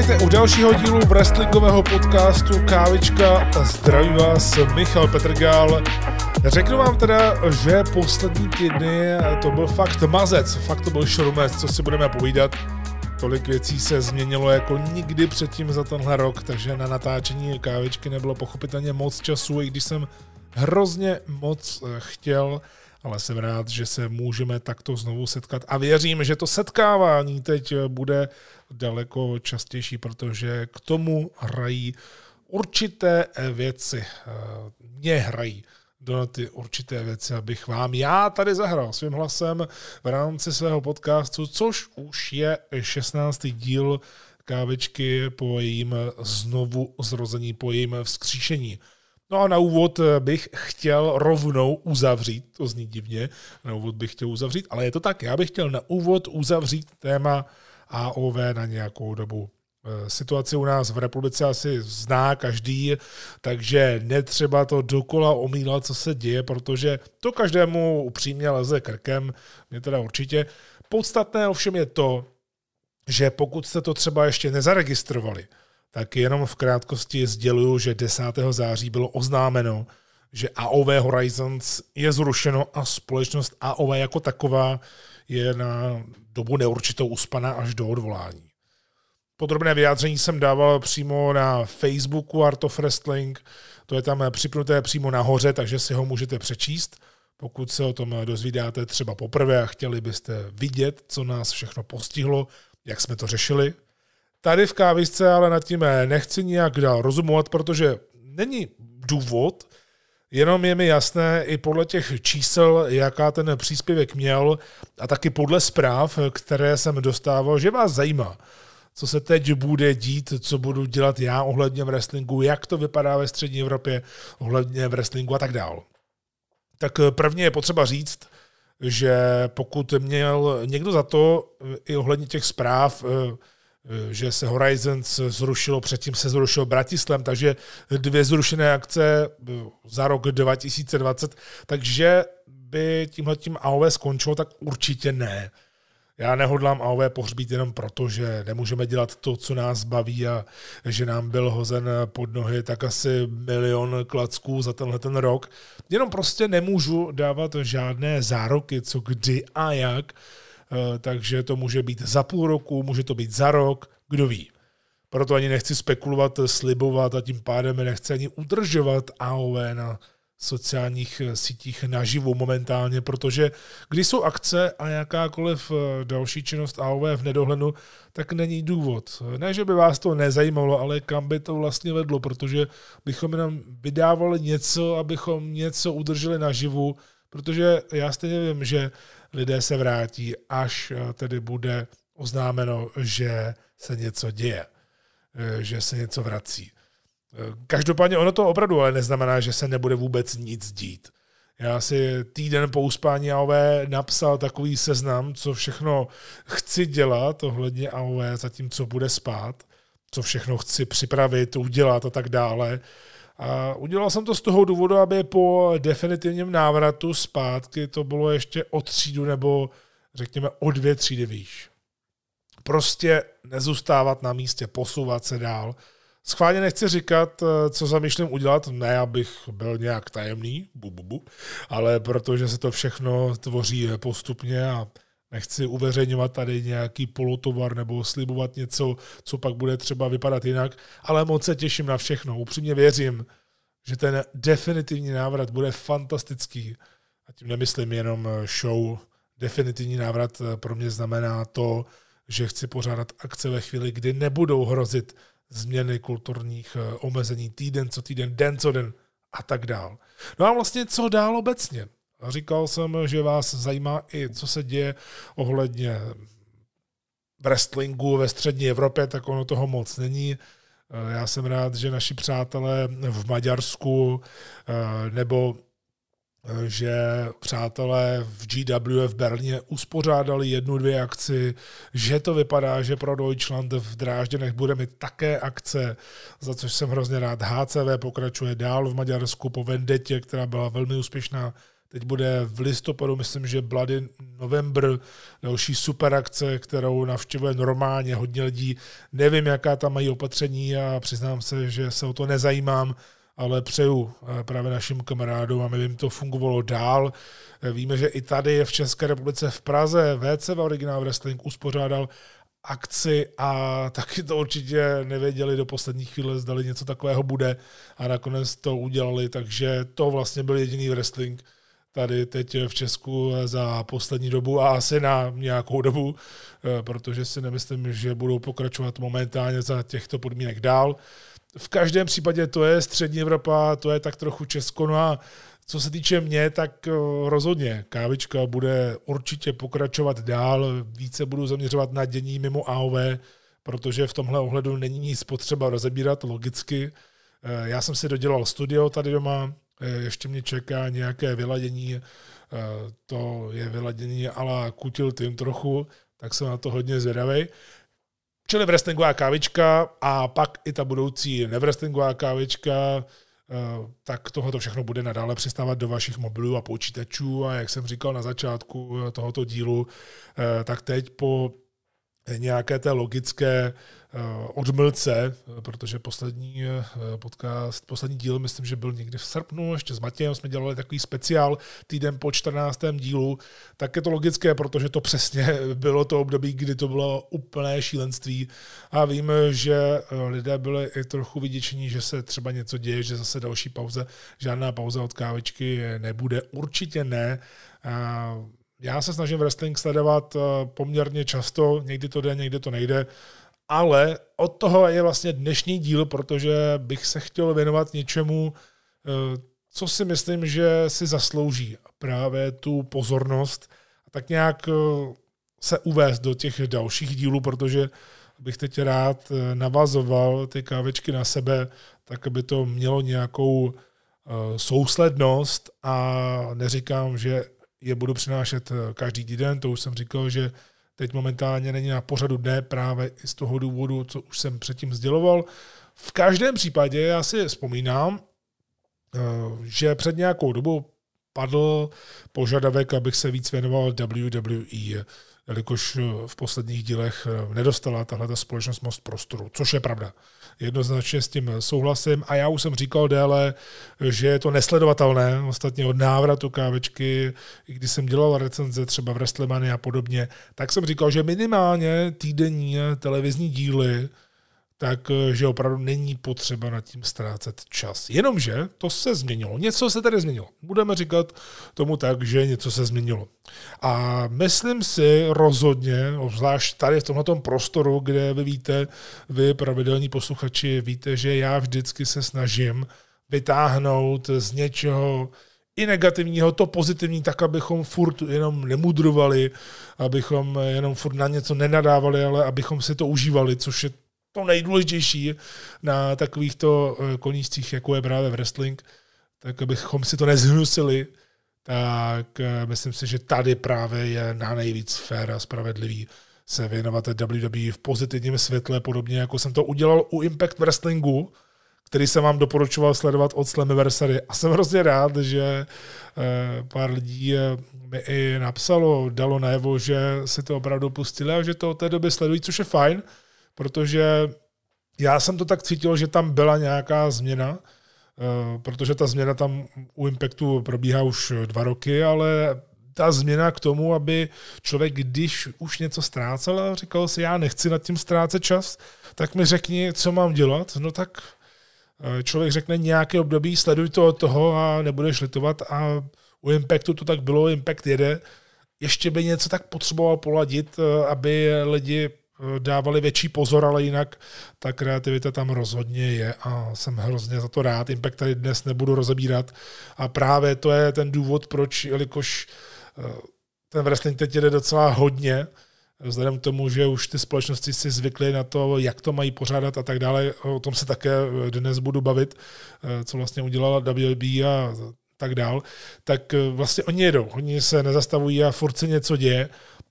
vítejte u dalšího dílu wrestlingového podcastu Kávička. Zdraví vás Michal Petrgal. Řeknu vám teda, že poslední týdny to byl fakt mazec, fakt to byl šrumec, co si budeme povídat. Tolik věcí se změnilo jako nikdy předtím za tenhle rok, takže na natáčení kávičky nebylo pochopitelně moc času, i když jsem hrozně moc chtěl ale jsem rád, že se můžeme takto znovu setkat a věřím, že to setkávání teď bude daleko častější, protože k tomu hrají určité věci. Mě hrají do ty určité věci, abych vám já tady zahrál svým hlasem v rámci svého podcastu, což už je 16. díl kávičky po jejím znovu zrození, po jejím vzkříšení. No a na úvod bych chtěl rovnou uzavřít, to zní divně, na úvod bych chtěl uzavřít, ale je to tak, já bych chtěl na úvod uzavřít téma AOV na nějakou dobu. Eh, situaci u nás v republice asi zná každý, takže netřeba to dokola omílat, co se děje, protože to každému upřímně leze krkem, mě teda určitě. Podstatné ovšem je to, že pokud jste to třeba ještě nezaregistrovali, tak jenom v krátkosti sděluju, že 10. září bylo oznámeno, že AOV Horizons je zrušeno a společnost AOV jako taková je na dobu neurčitou uspaná až do odvolání. Podrobné vyjádření jsem dával přímo na Facebooku Art of Wrestling, to je tam připnuté přímo nahoře, takže si ho můžete přečíst. Pokud se o tom dozvídáte třeba poprvé a chtěli byste vidět, co nás všechno postihlo, jak jsme to řešili, Tady v kávisce ale nad tím nechci nijak dál rozumovat, protože není důvod, jenom je mi jasné i podle těch čísel, jaká ten příspěvek měl a taky podle zpráv, které jsem dostával, že vás zajímá, co se teď bude dít, co budu dělat já ohledně wrestlingu, jak to vypadá ve střední Evropě ohledně wrestlingu a tak dál. Tak prvně je potřeba říct, že pokud měl někdo za to i ohledně těch zpráv, že se Horizons zrušilo, předtím se zrušilo Bratislem, takže dvě zrušené akce eh, za rok 2020, takže by tímhletím AOV skončilo, tak určitě ne. Já nehodlám AOV pohřbít jenom proto, že nemůžeme dělat to, co nás baví a že nám byl hozen pod nohy tak asi milion klacků za tenhle ten rok. Jenom prostě nemůžu dávat žádné zároky, co kdy a jak, Eh, takže to může být za půl roku, může to být za rok, kdo ví. Proto ani nechci spekulovat, slibovat a tím pádem nechci ani udržovat AOV na sociálních eh, sítích naživu momentálně, protože když jsou akce a jakákoliv eh, další činnost AOV v nedohlednu, tak není důvod. Ne, že by vás to nezajímalo, ale kam by to vlastně vedlo, protože bychom jenom vydávali něco, abychom něco udrželi naživu, protože já stejně vím, že lidé se vrátí, až eh, tedy bude oznámeno, že se něco děje, eh, že se něco vrací. Eh, každopádně ono to opravdu ale neznamená, že se nebude vůbec nic dít. Já si týden po uspání AOV napsal takový seznam, co všechno chci dělat ohledně AOV, zatímco bude spát, co všechno chci připravit, udělat a tak dále. A udělal jsem to z toho důvodu, aby po definitivním návratu zpátky to bylo ještě o třídu nebo řekněme o dvě třídy výš. Prostě nezůstávat na místě, posouvat se dál. Schválně nechci říkat, co zamýšlím udělat, ne abych byl nějak tajemný, bu, bu, bu, ale protože se to všechno tvoří postupně a nechci uveřejňovat tady nějaký polotovar nebo slibovat něco, co pak bude třeba vypadat jinak, ale moc se těším na všechno. Upřímně věřím, že ten definitivní návrat bude fantastický. A tím nemyslím jenom show. Definitivní návrat pro mě znamená to, že chci pořádat akce ve chvíli, kdy nebudou hrozit změny kulturních eh, omezení týden co týden, den co den a tak dál. No a vlastně co dál obecně? Říkal jsem, že vás zajímá i, co se děje ohledně wrestlingu ve střední Evropě, tak ono toho moc není. Já jsem rád, že naši přátelé v Maďarsku eh, nebo eh, že přátelé v GW v Berlíně uspořádali jednu, dvě akci, že to vypadá, že pro Deutschland v Drážděnech bude mít také akce, za což jsem hrozně rád. HCV pokračuje dál v Maďarsku po Vendetě, která byla velmi úspěšná Teď bude v listopadu, myslím, že Bloody November, další super akce, kterou navštěvuje normálně hodně lidí. Nevím, jaká tam mají opatření a přiznám se, že se o to nezajímám, ale přeju eh, právě našim kamarádům, aby jim to fungovalo dál. Eh, víme, že i tady v České republice v Praze VC Original Wrestling uspořádal akci a taky to určitě nevěděli do poslední chvíle, zdali něco takového bude a nakonec to udělali, takže to vlastně byl jediný wrestling tady teď v Česku za poslední dobu a asi na nějakou dobu, eh, protože si nemyslím, že budou pokračovat momentálně za těchto podmínek dál. V každém případě to je střední Evropa, to je tak trochu Česko, no a co se týče mě, tak eh, rozhodně kávička bude určitě pokračovat dál, více budu zaměřovat na dění mimo AOV, protože v tomhle ohledu není nic potřeba rozebírat logicky. Eh, já jsem si dodělal studio tady doma, ještě mě čeká nějaké vyladění, to je vyladění ala kutil tím trochu, tak jsem na to hodně zvědavý. Čili wrestlingová kávička a pak i ta budoucí nevrestlingová kávička, Eh, tak tohoto všechno bude nadále přistávat do vašich mobilů a počítačů. A jak jsem říkal na začátku tohoto dílu, eh, tak teď po nějaké té logické Eh, odmlce, protože poslední eh, podcast, poslední díl, myslím, že byl někdy v srpnu, ještě s Matějem jsme dělali takový speciál týden po 14. dílu, tak je to logické, protože to přesně bylo to období, kdy to bylo úplné šílenství a víme, že eh, lidé byli i trochu vyděčení, že se třeba něco děje, že zase další pauze, žádná pauza od kávečky nebude, určitě ne. Já se snažím wrestling sledovat poměrně často, někdy to jde, někdy to nejde ale od toho je vlastně dnešní díl, protože bych se chtěl věnovat něčemu, eh, co si myslím, že si zaslouží právě tu pozornost a tak nějak eh, se uvést do těch dalších dílů, protože bych teď rád eh, navazoval ty kávečky na sebe, tak aby to mělo nějakou souslednost a neříkám, že je budu přinášet každý týden, to už jsem říkal, že teď momentálně není na pořadu dne právě z toho důvodu, co už jsem předtím sděloval. V každém případě já si vzpomínám, eh, že před nějakou dobou padl požadavek, abych se víc věnoval WWE, jelikož v posledních dílech nedostala tahle společnost moc prostoru, což je pravda jednoznačně s tím souhlasím. A já už jsem říkal déle, že je to nesledovatelné, ostatně od návratu kávečky, i když jsem dělal recenze třeba v Wrestlemany a podobně, tak jsem říkal, že minimálně týdenní televizní díly takže opravdu není potřeba nad tím ztrácet čas. Jenomže to se změnilo. Něco se tady změnilo. Budeme říkat tomu tak, že něco se změnilo. A myslím si rozhodně, obzvlášť tady v tomto prostoru, kde vy víte, vy pravidelní posluchači víte, že já vždycky se snažím vytáhnout z něčeho i negativního, to pozitivní, tak abychom furt jenom nemudrovali, abychom jenom furt na něco nenadávali, ale abychom si to užívali, což je to nejdůležitější na takovýchto eh, koníčcích, jako je právě wrestling, tak abychom si to nezhnusili, tak eh, myslím si, že tady právě je na nejvíc fér a spravedlivý se věnovat WWE v pozitivním světle, podobně jako jsem to udělal u Impact Wrestlingu, který jsem vám doporučoval sledovat od Slammiversary. A jsem hrozně rád, že eh, pár lidí mi i napsalo, dalo najevo, že si to opravdu pustili a že to od té doby sledují, což je fajn protože já jsem to tak cítil, že tam byla nějaká změna, eh, protože ta změna tam u Impactu probíhá už dva roky, ale ta změna k tomu, aby člověk, když už něco ztrácel a říkal si, já nechci nad tím ztrácet čas, tak mi řekni, co mám dělat. No tak eh, člověk řekne nějaké období, sleduj to od toho a nebudeš litovat a u Impactu to tak bylo, Impact jede. Ještě by něco tak potřeboval poladit, eh, aby lidi dávali větší pozor, ale jinak ta kreativita tam rozhodně je a jsem hrozně za to rád. Impact tady dnes nebudu rozebírat a právě to je ten důvod, proč, jelikož eh, ten wrestling teď jde docela hodně, vzhledem k tomu, že už ty společnosti si zvykly na to, jak to mají pořádat a tak dále. O tom se také dnes budu bavit, eh, co vlastně udělala WB a tak dál. Tak eh, vlastně oni jedou, oni se nezastavují a furt se něco děje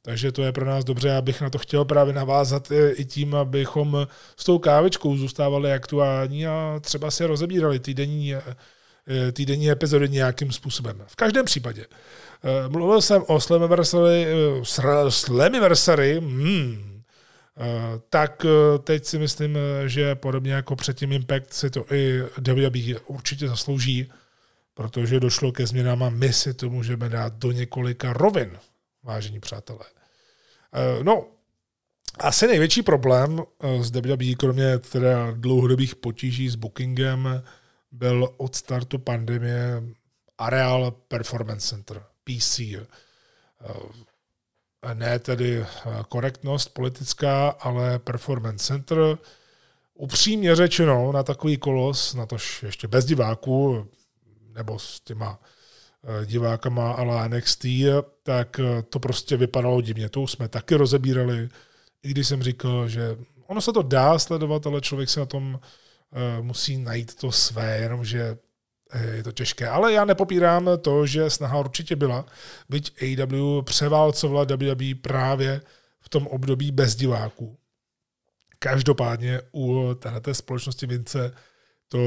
takže to je pro nás dobře, abych na to chtěl právě navázat i tím, abychom s tou kávečkou zůstávali aktuální a třeba si rozebírali týdenní eh, týdenní epizody nějakým způsobem. V každém případě. Eh, mluvil jsem o Slammiversary, Slammiversary hmm, tak teď si myslím, že podobně jako předtím Impact si to i WWE určitě zaslouží, protože došlo ke změnám a my si to můžeme dát do několika rovin, vážení přátelé. No, asi největší problém s eh, WWE, kromě teda dlouhodobých potíží s bookingem, byl od startu pandemie Areal Performance Center, PC. Eh, ne tedy eh, korektnost politická, ale Performance Center. Upřímně řečeno, na takový kolos, na tož ještě bez diváků, nebo s těma divákama ale NXT, tak to prostě vypadalo divně. To jsme taky rozebírali i když jsem říkal, že ono se to dá sledovat, ale člověk se na tom uh, musí najít to své, jenomže eh, je to těžké. Ale já nepopírám to, že snaha určitě byla, byť AW převálcovala WWE právě v tom období bez diváků. Každopádně u této společnosti Vince to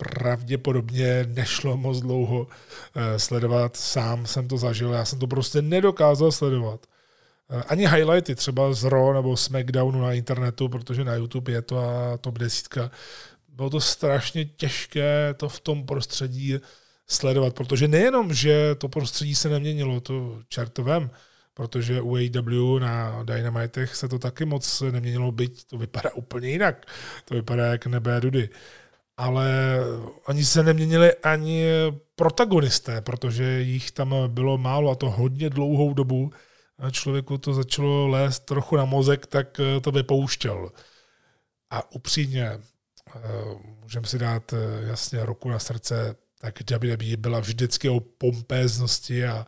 pravděpodobně nešlo moc dlouho eh, sledovat. Sám jsem to zažil, já jsem to prostě nedokázal sledovat. Eh, ani highlighty třeba z Raw nebo SmackDownu na internetu, protože na YouTube je to a top desítka. Bylo to strašně těžké to v tom prostředí sledovat, protože nejenom, že to prostředí se neměnilo, to čertovem, protože u AW na Dynamitech se to taky moc neměnilo, byť to vypadá úplně jinak. To vypadá jak nebe dudy. Ale oni se neměnili ani protagonisté, protože jich tam bylo málo a to hodně dlouhou dobu člověku to začalo lézt trochu na mozek, tak eh, to vypouštěl. A upřímně, eh, můžeme si dát eh, jasně roku na srdce, tak WWE byla vždycky o pompéznosti a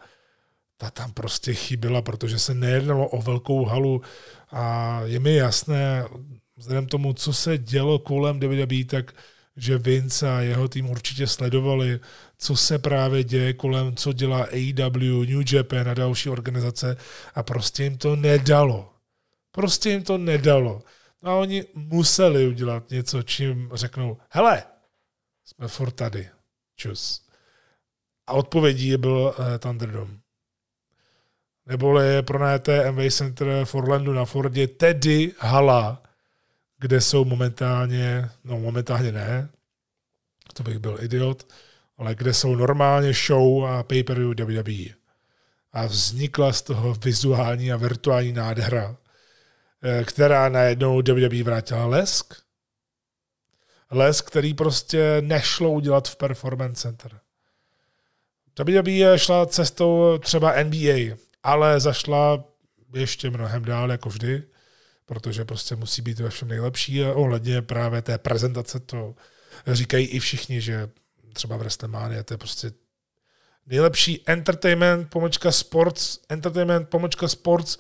ta tam prostě chyběla, protože se nejednalo o velkou halu a je mi jasné, vzhledem tomu, co se dělo kolem WWE, tak že Vince a jeho tým určitě sledovali, co se právě děje kolem, co dělá AEW, New Japan a další organizace a prostě jim to nedalo. Prostě jim to nedalo. No a oni museli udělat něco, čím řeknou, hele, jsme furt tady, čus. A odpovědí byl uh, Thunderdome. Neboli pronajeté MV Center v Orlandu na Fordě, tedy hala, kde jsou momentálně, no momentálně ne, to bych byl idiot, ale kde jsou normálně show a pay-per-view WWE. A vznikla z toho vizuální a virtuální nádhra, eh, která najednou WWE vrátila lesk. Lesk, který prostě nešlo udělat v Performance Center. WWE šla cestou třeba NBA, ale zašla ještě mnohem dál, jako vždy protože prostě musí být ve všem nejlepší a ohledně právě té prezentace to říkají i všichni, že třeba v WrestleMania to je prostě nejlepší entertainment, pomočka sports, entertainment, pomočka sports,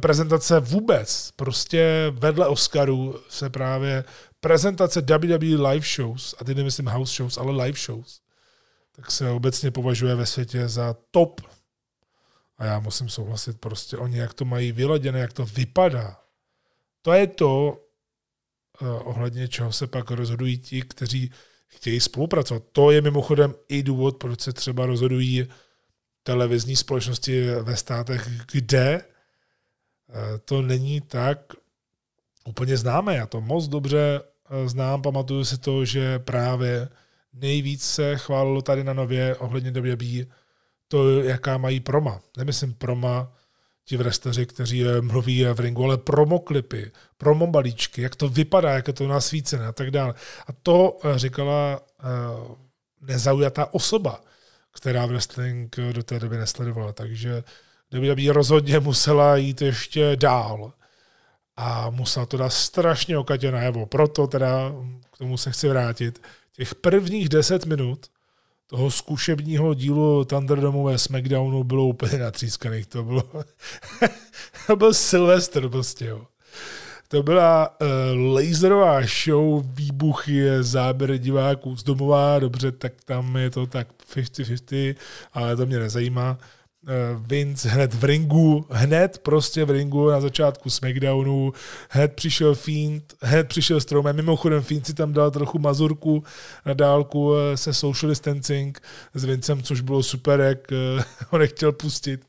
prezentace vůbec. Prostě vedle Oscarů se právě prezentace WWE live shows, a teď nemyslím house shows, ale live shows, tak se obecně považuje ve světě za top. A já musím souhlasit, prostě oni, jak to mají vyladěné, jak to vypadá, to je to, eh, ohledně čeho se pak rozhodují ti, kteří chtějí spolupracovat. To je mimochodem i důvod, proč se třeba rozhodují televizní společnosti ve státech, kde eh, to není tak úplně známé. Já to moc dobře eh, znám, pamatuju si to, že právě nejvíc se chválilo tady na nově ohledně WWE to, jaká mají proma. Nemyslím proma ti vresteři, kteří mluví v ringu, ale promoklipy, promobalíčky, jak to vypadá, jak je to nasvícené a tak dále. A to eh, říkala nezaujatá osoba, která wrestling do té doby nesledovala. Takže by rozhodně musela jít ještě dál a musela to dát strašně okatě najevo. Proto teda k tomu se chci vrátit. Těch prvních deset minut toho zkušebního dílu Thunderdomové SmackDownu bylo úplně natřískaných. To bylo, to byl Sylvester prostě, jo. To byla uh, laserová show, výbuchy, záběr diváků z domová, dobře, tak tam je to tak 50-50, ale to mě nezajímá. Vince hned v ringu, hned prostě v ringu na začátku SmackDownu, hned přišel Fiend, hned přišel Strowman, mimochodem Fiend si tam dal trochu mazurku na dálku eh, se social distancing s Vincem, což bylo super, jak ho nechtěl pustit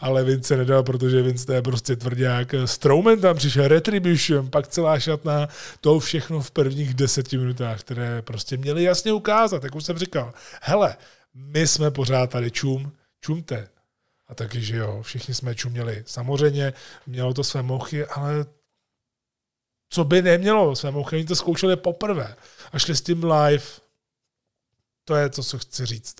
ale Vince nedal, protože Vince to je prostě tvrdák. Strowman tam přišel, Retribution, pak celá šatna, to všechno v prvních deseti minutách, které prostě měli jasně ukázat, jak už jsem říkal. Hele, my jsme pořád tady čum, čumte. A taky, že jo, všichni jsme čuměli. Samozřejmě mělo to své mochy, ale co by nemělo své mochy, oni to zkoušeli poprvé a šli s tím live. To je to, co chci říct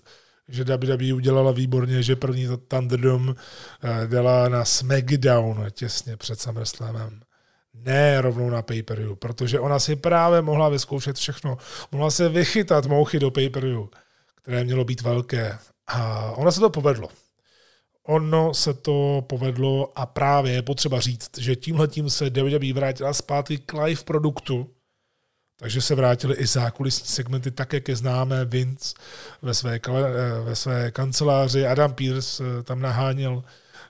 že WWE udělala výborně, že první Thunderdome eh, dala na SmackDown těsně před SummerSlamem. Ne rovnou na pay-per-view, protože ona si právě mohla vyzkoušet všechno. Mohla se vychytat mouchy do pay-per-view, které mělo být velké. A ona se to povedlo. Ono se to povedlo a právě je potřeba říct, že tímhletím se WWE vrátila zpátky k live produktu, takže se vrátili i zákulisní segmenty, tak jak je známé Vince ve své, eh, ve své kanceláři. Adam Pierce eh, tam naháněl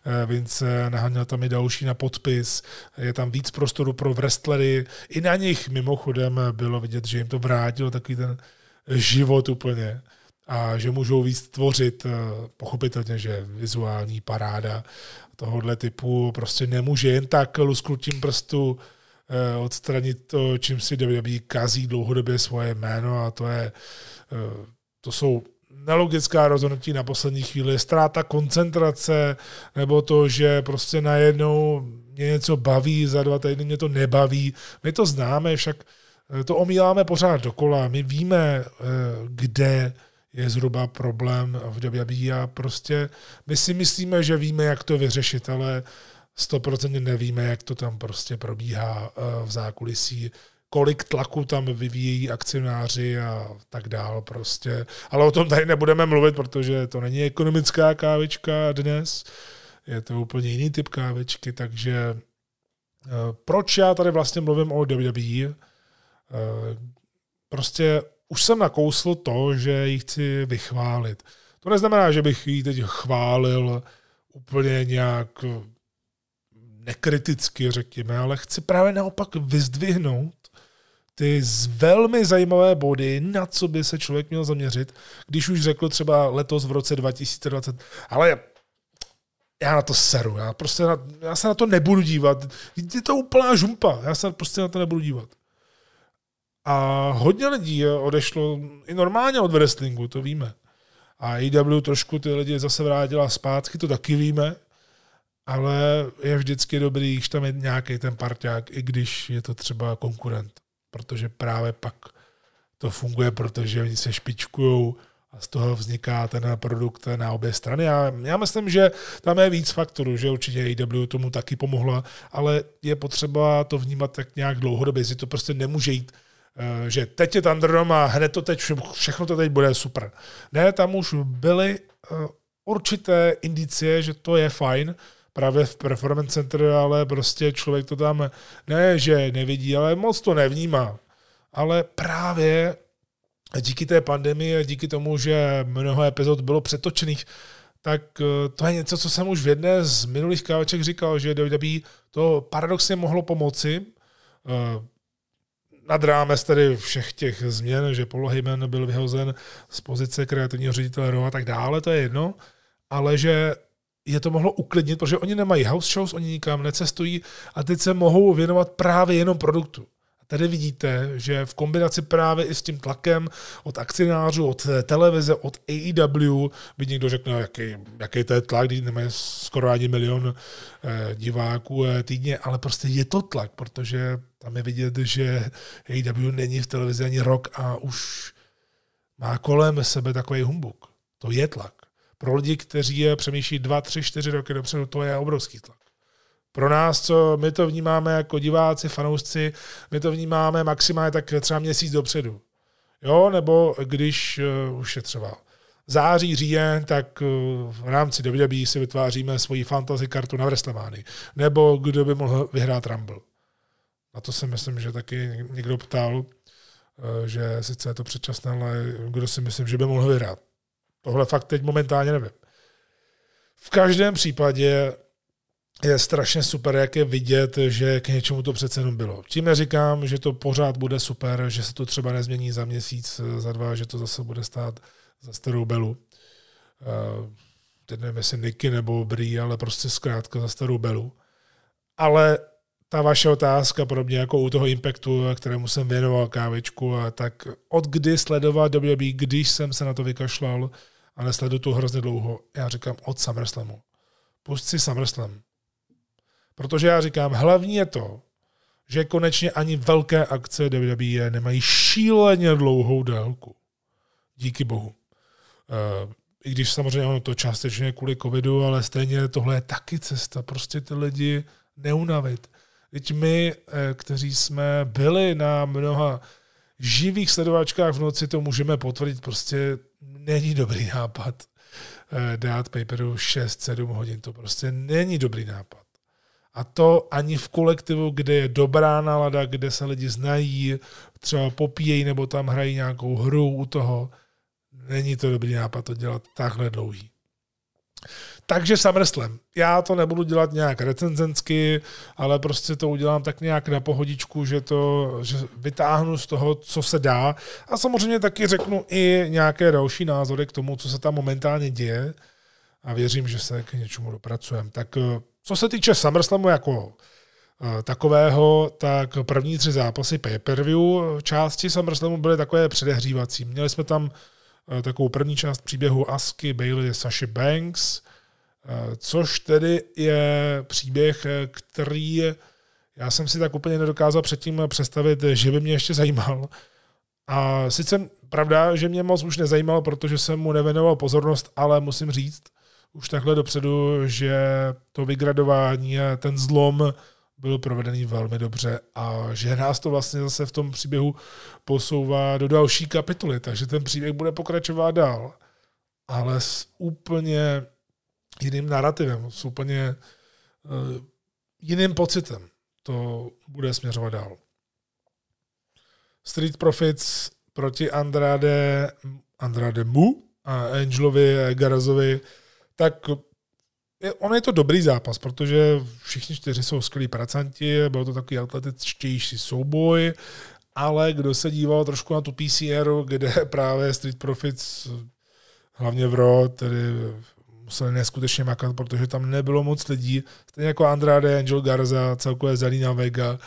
eh, Vince, naháněl tam i další na podpis. Je tam víc prostoru pro wrestlery. I na nich mimochodem bylo vidět, že jim to vrátilo takový ten život úplně a že můžou víc tvořit, pochopitelně, že vizuální paráda tohohle typu prostě nemůže jen tak lusknutím prstu Eh, odstranit to, čím si WWE kazí dlouhodobě svoje jméno a to je, eh, to jsou nelogická rozhodnutí na poslední chvíli, ztráta koncentrace, nebo to, že prostě najednou mě něco baví, za dva týdny mě to nebaví. My to známe, však eh, to omíláme pořád dokola. My víme, kde je zhruba problém v WWE a prostě my si myslíme, že víme, jak to vyřešit, ale 100% nevíme, jak to tam prostě probíhá eh, v zákulisí, kolik tlaku tam vyvíjejí akcionáři a tak dál prostě. Ale o tom tady nebudeme mluvit, protože to není ekonomická kávička dnes, je to úplně jiný typ kávičky, takže eh, proč já tady vlastně mluvím o WWE? Eh, prostě už jsem nakousl to, že ji chci vychválit. To neznamená, že bych ji teď chválil úplně nějak nekriticky, řekněme, ale chci právě naopak vyzdvihnout ty velmi zajímavé body, na co by se člověk měl zaměřit, když už řekl třeba letos v roce 2020, ale já na to seru, já prostě na, já se na to nebudu dívat. Je to úplná žumpa, já se prostě na to nebudu dívat. A hodně lidí odešlo i normálně od wrestlingu, to víme. A AEW trošku ty lidi zase vrátila zpátky, to taky víme ale je vždycky dobrý, když tam je nějaký ten parťák, i když je to třeba konkurent, protože právě pak to funguje, protože oni se špičkují a z toho vzniká ten produkt na obě strany. Já, já myslím, že tam je víc faktorů, že určitě AW tomu taky pomohla, ale je potřeba to vnímat tak nějak dlouhodobě, že to prostě nemůže jít že teď je Thunderdome a hned to teď, všechno to teď bude super. Ne, tam už byly eh, určité indicie, že to je fajn, právě v Performance Center, ale prostě člověk to tam ne, že nevidí, ale moc to nevnímá. Ale právě díky té pandemii a díky tomu, že mnoho epizod bylo přetočených, tak eh, to je něco, co jsem už v jedné z minulých káveček říkal, že WWE to paradoxně mohlo pomoci. Nad rámec tedy všech těch změn, že Paul Heyman byl vyhozen z pozice kreativního ředitele Raw a tak dále, to je jedno, ale že je to mohlo uklidnit, protože oni nemají house shows, oni nikam necestují a teď se mohou věnovat právě jenom produktu. Tady vidíte, že v kombinaci právě i s tím tlakem od akcionářů, od televize, od AEW, by někdo řekl, no, jaký, jaký to je tlak, když nemají skoro ani milion eh, diváků eh, týdně, ale prostě je to tlak, protože tam je vidět, že AEW není v televizi ani rok a už má kolem sebe takový humbuk. To je tlak. Pro lidi, kteří je přemýšlí dva, tři, čtyři roky dopředu, to je obrovský tlak. Pro nás, co my to vnímáme jako diváci, fanoušci, my to vnímáme maximálně tak třeba měsíc dopředu. Jo, nebo když uh, už je třeba září, říjen, tak uh, v rámci WWE si vytváříme svoji fantasy kartu na WrestleMania. Nebo kdo by mohl vyhrát Rumble. Na to si myslím, že taky někdo ptal, uh, že sice je to předčasné, ale kdo si myslím, že by mohl vyhrát. Tohle fakt teď momentálně nevím. v každém případě je strašně super, jak je vidět, že k něčemu to přece jenom bylo. Tím neříkám, že to pořád bude super, že se to třeba nezmění za měsíc, za dva, že to zase bude stát za starou belu. Uh, teď nevím, jestli Niky nebo Brý, ale prostě zkrátka za starou belu. Ale ta vaše otázka, podobně jako u toho Impactu, kterému jsem věnoval kávičku, a tak od kdy sledovat WWE, když jsem se na to vykašlal a nesleduju to hrozně dlouho, já říkám od SummerSlamu. Pust si SummerSlam. Protože já říkám, hlavní je to, že konečně ani velké akce WWE nemají šíleně dlouhou délku. Díky bohu. Uh, I když samozřejmě ono to částečně kvůli covidu, ale stejně tohle je taky cesta. Prostě ty lidi neunavit. Teď my, eh, kteří jsme byli na mnoha živých sledovačkách v noci, to můžeme potvrdit, prostě není dobrý nápad eh, dát paperu 6-7 hodin. To prostě není dobrý nápad. A to ani v kolektivu, kde je dobrá nálada, kde se lidi znají, třeba popíjejí nebo tam hrají nějakou hru u toho, není to dobrý nápad to dělat takhle dlouhý. Takže SummerSlam. Já to nebudu dělat nějak recenzensky, ale prostě to udělám tak nějak na pohodičku, že to že vytáhnu z toho, co se dá. A samozřejmě taky řeknu i nějaké další názory k tomu, co se tam momentálně děje. A věřím, že se k něčemu dopracujeme. Tak eh, co se týče SummerSlamu jako eh, takového, tak první tři zápasy pay-per-view části SummerSlamu byly takové předehřívací. Měli jsme tam eh, takovou první část příběhu Asky, Bailey, Sasha Banks, Eh, což tedy je příběh, eh, který já jsem si tak úplně nedokázal předtím představit, že by mě ještě zajímal. A sice pravda, že mě moc už nezajímal, protože jsem mu nevěnoval pozornost, ale musím říct už takhle dopředu, že to vygradování a ten zlom byl provedený velmi dobře a že nás to vlastně zase v tom příběhu posouvá do další kapitoly, takže ten příběh bude pokračovat dál. Ale s úplně jiným narrativem, s úplně uh, jiným pocitem to bude směřovat dál. Street Profits proti Andrade, Andrade Mu a Angelovi Garazovi, tak je, on je to dobrý zápas, protože všichni čtyři jsou skvělí pracanti, byl to takový atletičtější souboj, ale kdo se díval trošku na tu PCR, kde právě Street Profits hlavně v RO, tedy museli neskutečně makat, protože tam nebylo moc lidí. Stejně jako Andrade, Angel Garza, celkové Zelina Vega,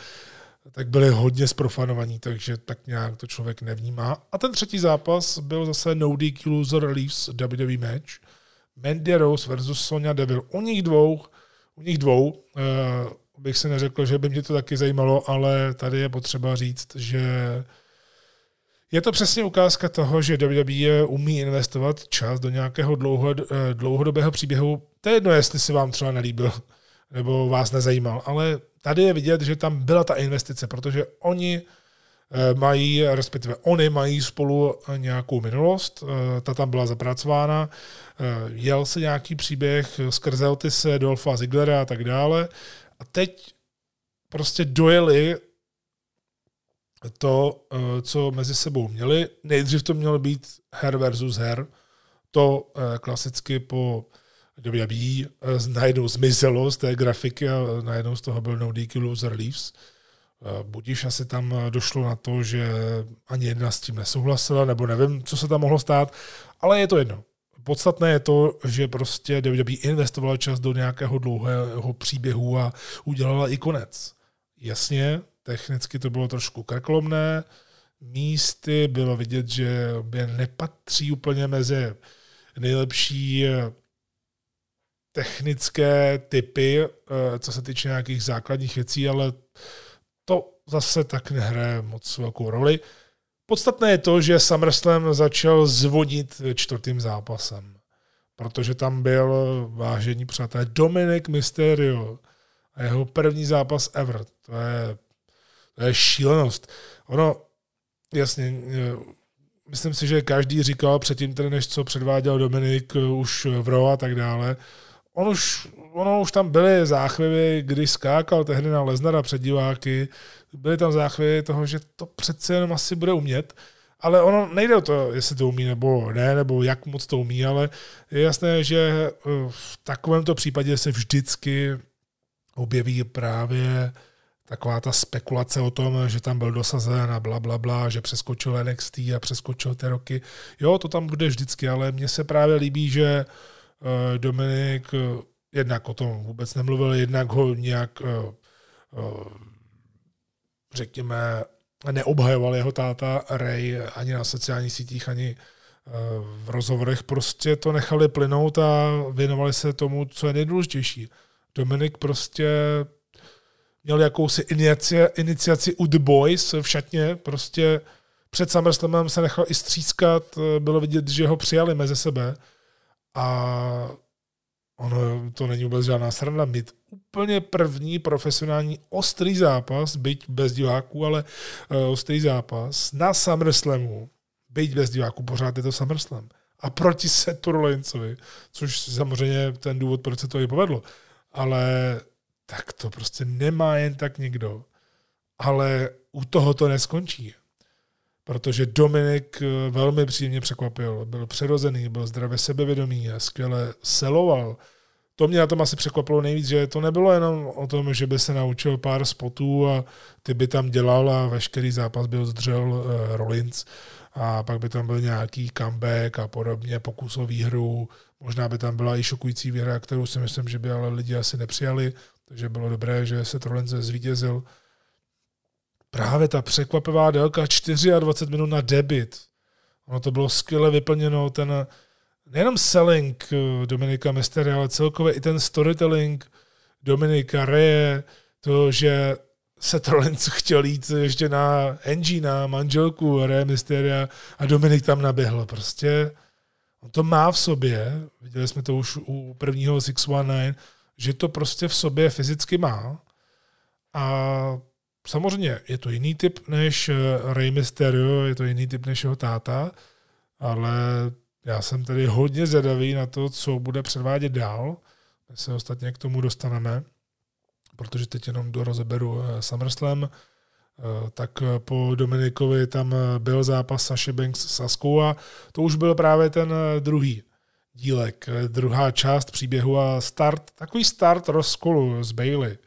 tak byli hodně sprofanovaní, takže tak nějak to člověk nevnímá. A ten třetí zápas byl zase No DQ Loser Leaves WWE match. Mandy Rose versus Sonya Deville. U nich dvou, u nich dvou uh, bych si neřekl, že by mě to taky zajímalo, ale tady je potřeba říct, že je to přesně ukázka toho, že WWE umí investovat čas do nějakého dlouho, eh, dlouhodobého příběhu. To je jedno, jestli si vám třeba nelíbil nebo vás nezajímal, ale tady je vidět, že tam byla ta investice, protože oni mají, respektive oni mají spolu nějakou minulost, eh, ta tam byla zapracována, jel se nějaký příběh skrze Otise, Dolfa Ziglera a tak dále a teď prostě dojeli to, eh, co mezi sebou měli. Nejdřív to mělo být her versus her. To eh, klasicky po WWE eh, najednou zmizelo z té grafiky a najednou z toho byl no DQ loser leaves. Budíš asi tam došlo na to, že ani jedna s tím nesouhlasila, nebo nevím, co se tam mohlo stát, ale je to jedno. Podstatné je to, že prostě WWE investovala čas do nějakého dlouhého příběhu a udělala i konec. Jasně, Technicky to bylo trošku krklomné, místy bylo vidět, že by nepatří úplně mezi nejlepší eh, technické typy, eh, co se týče nějakých základních věcí, ale to zase tak nehraje moc velkou roli. Podstatné je to, že SummerSlam začal zvodit čtvrtým zápasem, protože tam byl, vážení přátelé, Dominic Mysterio a jeho první zápas ever. To je to je šílenost. Ono, jasně, e, myslím si, že každý říkal předtím, než co předváděl Dominik e, už v Ro a tak dále, on už, ono už tam byly záchvěvy, když skákal tehdy na Leznara před diváky, byly tam záchvěvy toho, že to přece jenom asi bude umět. ale ono nejde o to, jestli to umí nebo ne, nebo jak moc to umí, ale je jasné, že v takovémto případě se vždycky objeví právě taková ta spekulace o tom, že tam byl dosazen a bla, bla, bla, že přeskočil NXT a přeskočil ty roky. Jo, to tam bude vždycky, ale mně se právě líbí, že uh, Dominik uh, jednak o tom vůbec nemluvil, jednak ho nějak, uh, uh, řekněme, neobhajoval jeho táta Ray ani na sociálních sítích, ani v rozhovorech. Prostě to nechali plynout a věnovali se tomu, co je nejdůležitější. Dominik prostě měl jakousi iniciaci, iniciaci u The Boys v šatně, prostě před SummerSlamem se nechal i střískat, bylo vidět, že ho přijali mezi sebe a ono to není vůbec žádná sranda, mít úplně první profesionální ostrý zápas, byť bez diváků, ale uh, ostrý zápas na SummerSlamu, byť bez diváků, pořád je to SummerSlam. A proti Setu Rollinsovi, což samozřejmě ten důvod, proč se to i povedlo. Ale tak to prostě nemá jen tak někdo. Ale u toho to neskončí. Protože Dominik eh, velmi příjemně překvapil. Byl přirozený, byl zdravě sebevědomý a skvěle seloval. To mě na tom asi překvapilo nejvíc, že to nebylo jenom o tom, že by se naučil pár spotů a ty by tam dělal a veškerý zápas by oddřel uh, Rollins a pak by tam byl nějaký comeback a podobně, pokus o výhru. Možná by tam byla i šokující výhra, kterou si myslím, že by ale lidi asi nepřijali. Takže bylo dobré, že se Trollins zvítězil. Právě ta překvapivá délka 24 minut na debit. Ono to bylo skvěle vyplněno, ten nejenom selling eh, Dominika Mystery, ale celkově i ten storytelling Dominika Reje, to, že se Trollins chtěl jít ještě na Angie, na manželku Reje Mysteria a Dominik tam naběhl. Prostě on to má v sobě, viděli jsme to už u prvního 619, že to prostě v sobě fyzicky má. A samozřejmě je to jiný typ než eh, Rey Mysterio, je to jiný typ než jeho táta, ale já jsem tedy hodně zvědavý na to, co bude předvádět dál. My se ostatně k tomu dostaneme, protože teď jenom do rozeberu eh, SummerSlam. Eh, tak po Dominikovi tam byl zápas Saši Banks s Saskou a to už byl právě ten druhý dílek, druhá část příběhu a start, takový start rozkolu z Bailey.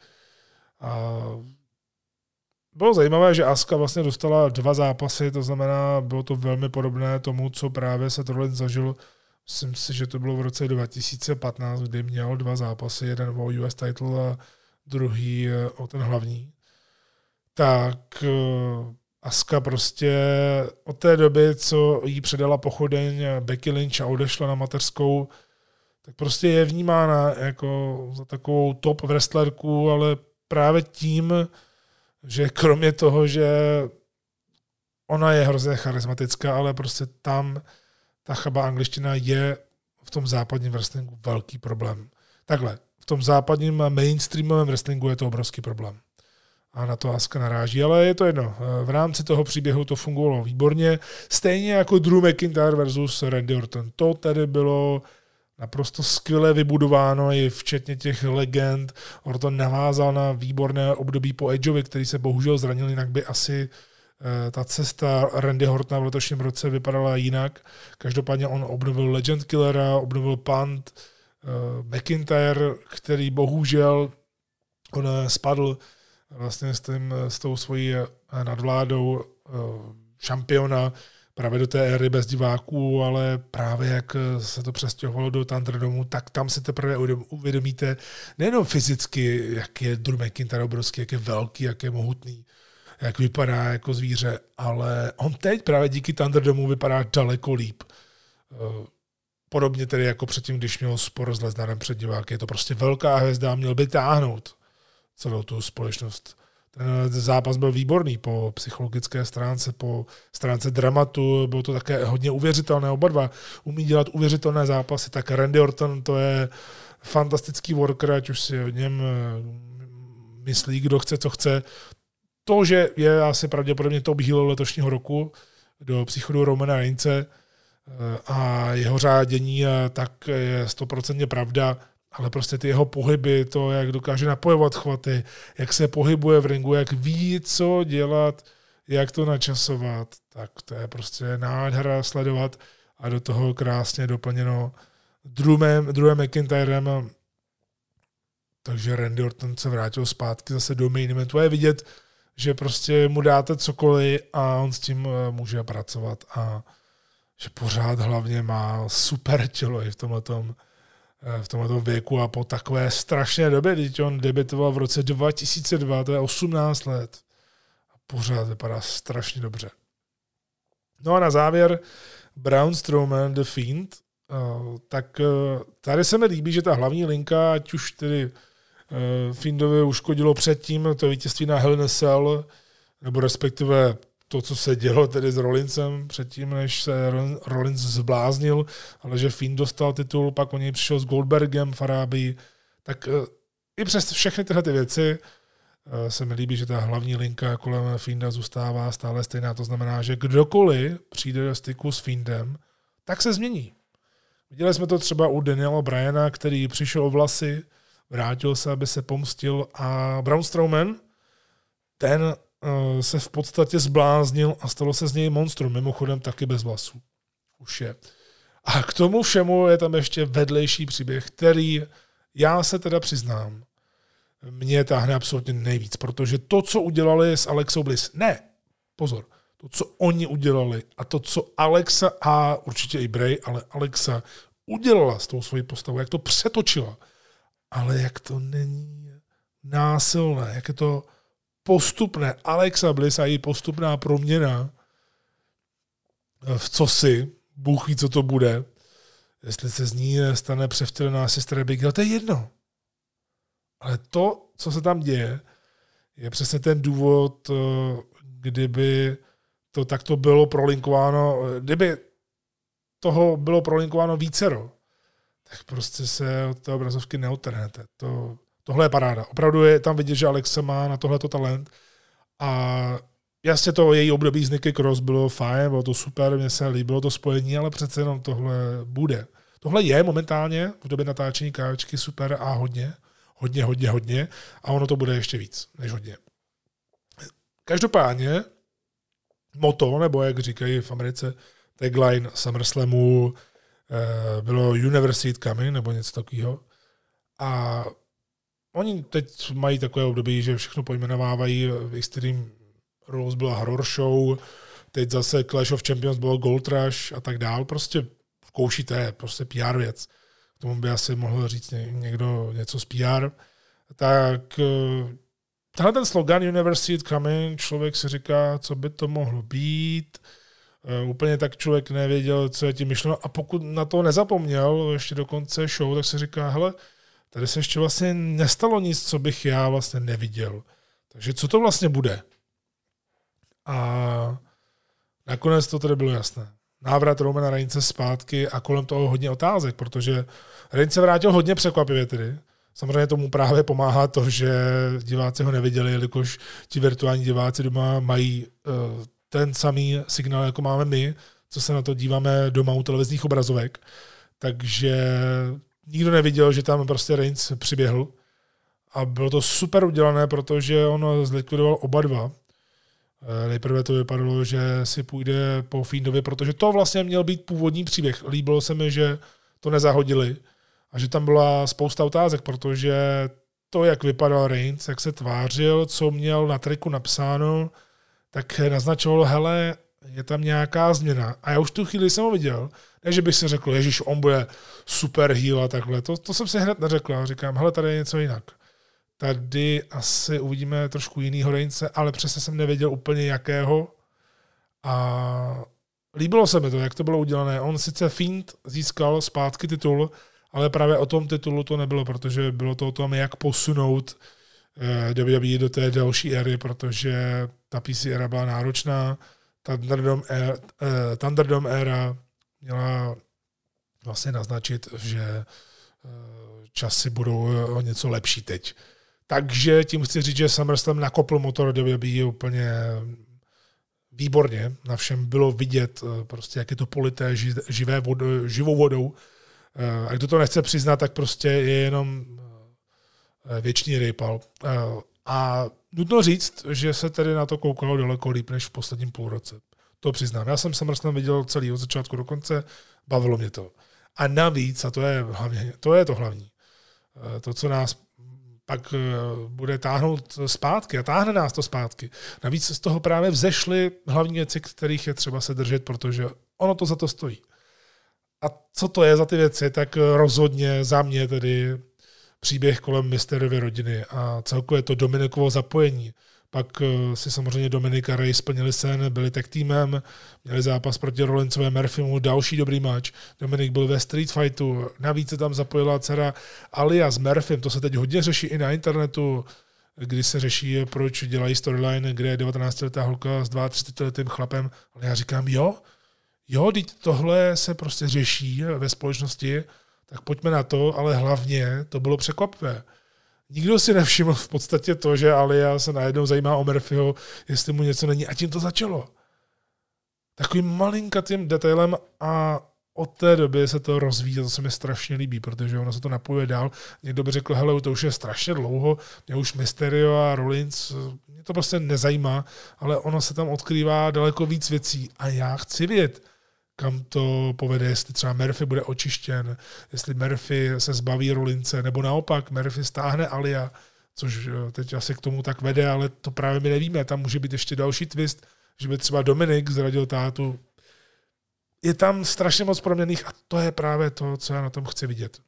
A bylo zajímavé, že Aska vlastně dostala dva zápasy, to znamená, bylo to velmi podobné tomu, co právě se tohle zažil. Myslím si, že to bylo v roce 2015, kdy měl dva zápasy, jeden o US title a druhý eh, o ten hlavní. Tak eh, Aska prostě od té doby, co jí předala pochodeň Becky Lynch a odešla na mateřskou, tak prostě je vnímána jako za takovou top wrestlerku, ale právě tím, že kromě toho, že ona je hrozně charismatická, ale prostě tam ta chaba angličtina je v tom západním wrestlingu velký problém. Takhle, v tom západním mainstreamovém wrestlingu je to obrovský problém a na to Aska naráží, ale je to jedno. V rámci toho příběhu to fungovalo výborně, stejně jako Drew McIntyre versus Randy Orton. To tedy bylo naprosto skvěle vybudováno, i včetně těch legend. Orton navázal na výborné období po Edgeovi, který se bohužel zranil, jinak by asi eh, ta cesta Randy Hortona v letošním roce vypadala jinak. Každopádně on obnovil Legend Killera, obnovil Punt, eh, McIntyre, který bohužel on spadl vlastně s, tím, s tou svojí eh, nadvládou eh, šampiona právě do té éry bez diváků, ale právě jak eh, se to přestěhovalo do Thunderdomu, tak tam si teprve uvědomíte nejenom fyzicky, jak je Drew McIntyre obrovský, jak je velký, jak je mohutný, jak vypadá jako zvíře, ale on teď právě díky Thunderdomu vypadá daleko líp. Podobně tedy jako předtím, když měl spor s Lesnarem před diváky. Je to prostě velká hvězda, měl by táhnout celou tu společnost. Ten zápas byl výborný po psychologické stránce, po stránce dramatu, bylo to také hodně uvěřitelné, oba dva umí dělat uvěřitelné zápasy, tak Randy Orton to je fantastický worker, ať už si o něm eh, myslí, kdo chce, co chce. To, že je asi pravděpodobně top heel letošního roku do příchodu Romana Reince eh, a jeho řádění, tak je stoprocentně pravda ale prostě ty jeho pohyby, to, jak dokáže napojovat chvaty, jak se pohybuje v ringu, jak ví, co dělat, jak to načasovat, tak to je prostě nádhera sledovat a do toho krásně doplněno druhém, druhém McIntyrem. Takže Randy Orton se vrátil zpátky zase do main eventu. Je vidět, že prostě mu dáte cokoliv a on s tím eh, může pracovat a že pořád hlavně má super tělo i v tomhle eh, v tomhle věku a po takové strašné době, když on debitoval v roce 2002, to je 18 let a pořád vypadá strašně dobře. No a na závěr Brown Strowman, The Fiend, eh, tak tady se mi líbí, že ta hlavní linka, ať už tedy Eh, Findovi uškodilo předtím to vítězství na Hell Cell, nebo respektive to, co se dělo tedy s Rollinsem předtím, než se Rollins zbláznil, ale že Finn dostal titul, pak o něj přišel s Goldbergem, Farabi, tak eh, i přes všechny tyhle ty věci eh, se mi líbí, že ta hlavní linka kolem Finda zůstává stále stejná. To znamená, že kdokoliv přijde do styku s Findem, tak se změní. Viděli jsme to třeba u Daniela Bryana, který přišel o vlasy, vrátil se, aby se pomstil a Braun Strowman, ten se v podstatě zbláznil a stalo se z něj monstrum, mimochodem taky bez vlasů. Už je. A k tomu všemu je tam ještě vedlejší příběh, který já se teda přiznám, mě táhne absolutně nejvíc, protože to, co udělali s Alexou Bliss, ne, pozor, to, co oni udělali a to, co Alexa a určitě i Bray, ale Alexa udělala s tou svojí postavou, jak to přetočila, ale jak to není násilné, jak je to postupné. Alexa Bliss a její postupná proměna v cosi, Bůh ví, co to bude, jestli se z ní stane převtělená sestra Abigail, to je jedno. Ale to, co se tam děje, je přesně ten důvod, kdyby to takto bylo prolinkováno, kdyby toho bylo prolinkováno vícero, tak prostě se od té obrazovky neotrhnete. To, tohle je paráda. Opravdu je tam vidět, že Alexa má na tohleto talent a jasně to její období z Nicky Cross bylo fajn, bylo to super, mně se líbilo to spojení, ale přece jenom tohle bude. Tohle je momentálně v době natáčení kávečky super a hodně, hodně, hodně, hodně a ono to bude ještě víc než hodně. Každopádně moto, nebo jak říkají v Americe, tagline SummerSlamu, Eh, bylo University Coming nebo něco takového. A oni teď mají takové období, že všechno pojmenovávají, v Extreme Rules byla horror show, teď zase Clash of Champions bylo Gold Rush a tak dál. Prostě zkoušíte, prostě PR věc. K tomu by asi mohl říct někdo něco z PR. Tak eh, tenhle ten slogan University Coming, člověk si říká, co by to mohlo být. Eh, úplně tak člověk nevěděl, co je tím myšleno. A pokud na to nezapomněl ještě do konce show, tak se říká, hele, tady se ještě vlastně nestalo nic, co bych já vlastně neviděl. Takže co to vlastně bude? A nakonec to tedy bylo jasné. Návrat Romana Reince zpátky a kolem toho hodně otázek, protože Reigns se vrátil hodně překvapivě tedy. Samozřejmě tomu právě pomáhá to, že diváci ho neviděli, jelikož ti virtuální diváci doma mají uh, ten samý signál, jako máme my, co se na to díváme doma u televizních obrazovek. Takže nikdo neviděl, že tam prostě Reigns přiběhl. A bylo to super udělané, protože on zlikvidoval oba dva. Eh, nejprve to vypadalo, že si půjde po Fiendovi, protože to vlastně měl být původní příběh. Líbilo se mi, že to nezahodili a že tam byla spousta otázek, protože to, jak vypadal Reigns, jak se tvářil, co měl na triku napsáno, tak naznačovalo, hele, je tam nějaká změna. A já už tu chvíli jsem ho viděl, ne, že bych si řekl, ježiš, on bude super heal a takhle. To, to jsem si hned neřekl. Říkám, hele, tady je něco jinak. Tady asi uvidíme trošku jiný Reince, ale přesně jsem nevěděl úplně jakého. A líbilo se mi to, jak to bylo udělané. On sice Fiend získal zpátky titul, ale právě o tom titulu to nebylo, protože bylo to o tom, jak posunout WWE do té další éry, protože ta PC era byla náročná, Thunderdome uh, Thunderdome era měla vlastně naznačit, že uh, časy budou o něco lepší teď. Takže tím chci říct, že SummerSlam nakopl motor WWE úplně výborně. Na všem bylo vidět, prostě, jak je to polité živé vod, živou vodou. A kdo to nechce přiznat, tak prostě je jenom věčný rejpal. A Nutno říct, že se tedy na to koukalo daleko líp než v posledním půlroce. To přiznám. Já jsem SummerSlam viděl celý od začátku do konce, bavilo mě to. A navíc, a to je, hlavně, to je to hlavní, eh, to, co nás pak eh, bude táhnout zpátky a táhne nás to zpátky. Navíc z toho právě vzešly hlavní věci, kterých je třeba se držet, protože ono to za to stojí. A co to je za ty věci, tak rozhodně za mě tedy příběh kolem Mysterovy rodiny a celkově to Dominikovo zapojení. Pak eh, si samozřejmě Dominika Ray splnili sen, byli tak týmem, měli zápas proti Rollinsové Murphymu, další dobrý match. Dominik byl ve Street Fightu, navíc se tam zapojila dcera Alia s Murphym, to se teď hodně řeší i na internetu, kdy se řeší, proč dělají storyline, kde je 19-letá holka s 32-letým chlapem. Ale já říkám, jo, jo, teď tohle se prostě řeší ve společnosti, tak pojďme na to, ale hlavně to bylo překvapivé. Nikdo si nevšiml v podstatě to, že Alia se najednou zajímá o Murphyho, jestli mu něco není. A tím to začalo. Takovým malinkatým detailem a od té doby se to rozvíjí, to se mi strašně líbí, protože ono se to napojuje dál. Někdo by řekl, hele, to už je strašně dlouho, mě už Mysterio a Rollins, mě to prostě nezajímá, ale ono se tam odkrývá daleko víc věcí a já chci vědět, kam to povede, jestli třeba Murphy bude očištěn, jestli Murphy se zbaví Rolince, nebo naopak Murphy stáhne Alia, což eh, teď asi k tomu tak vede, ale to právě my nevíme. Tam může být ještě další twist, že by třeba Dominik zradil tátu. Je tam strašně moc proměných a to je právě to, co já na tom chci vidět.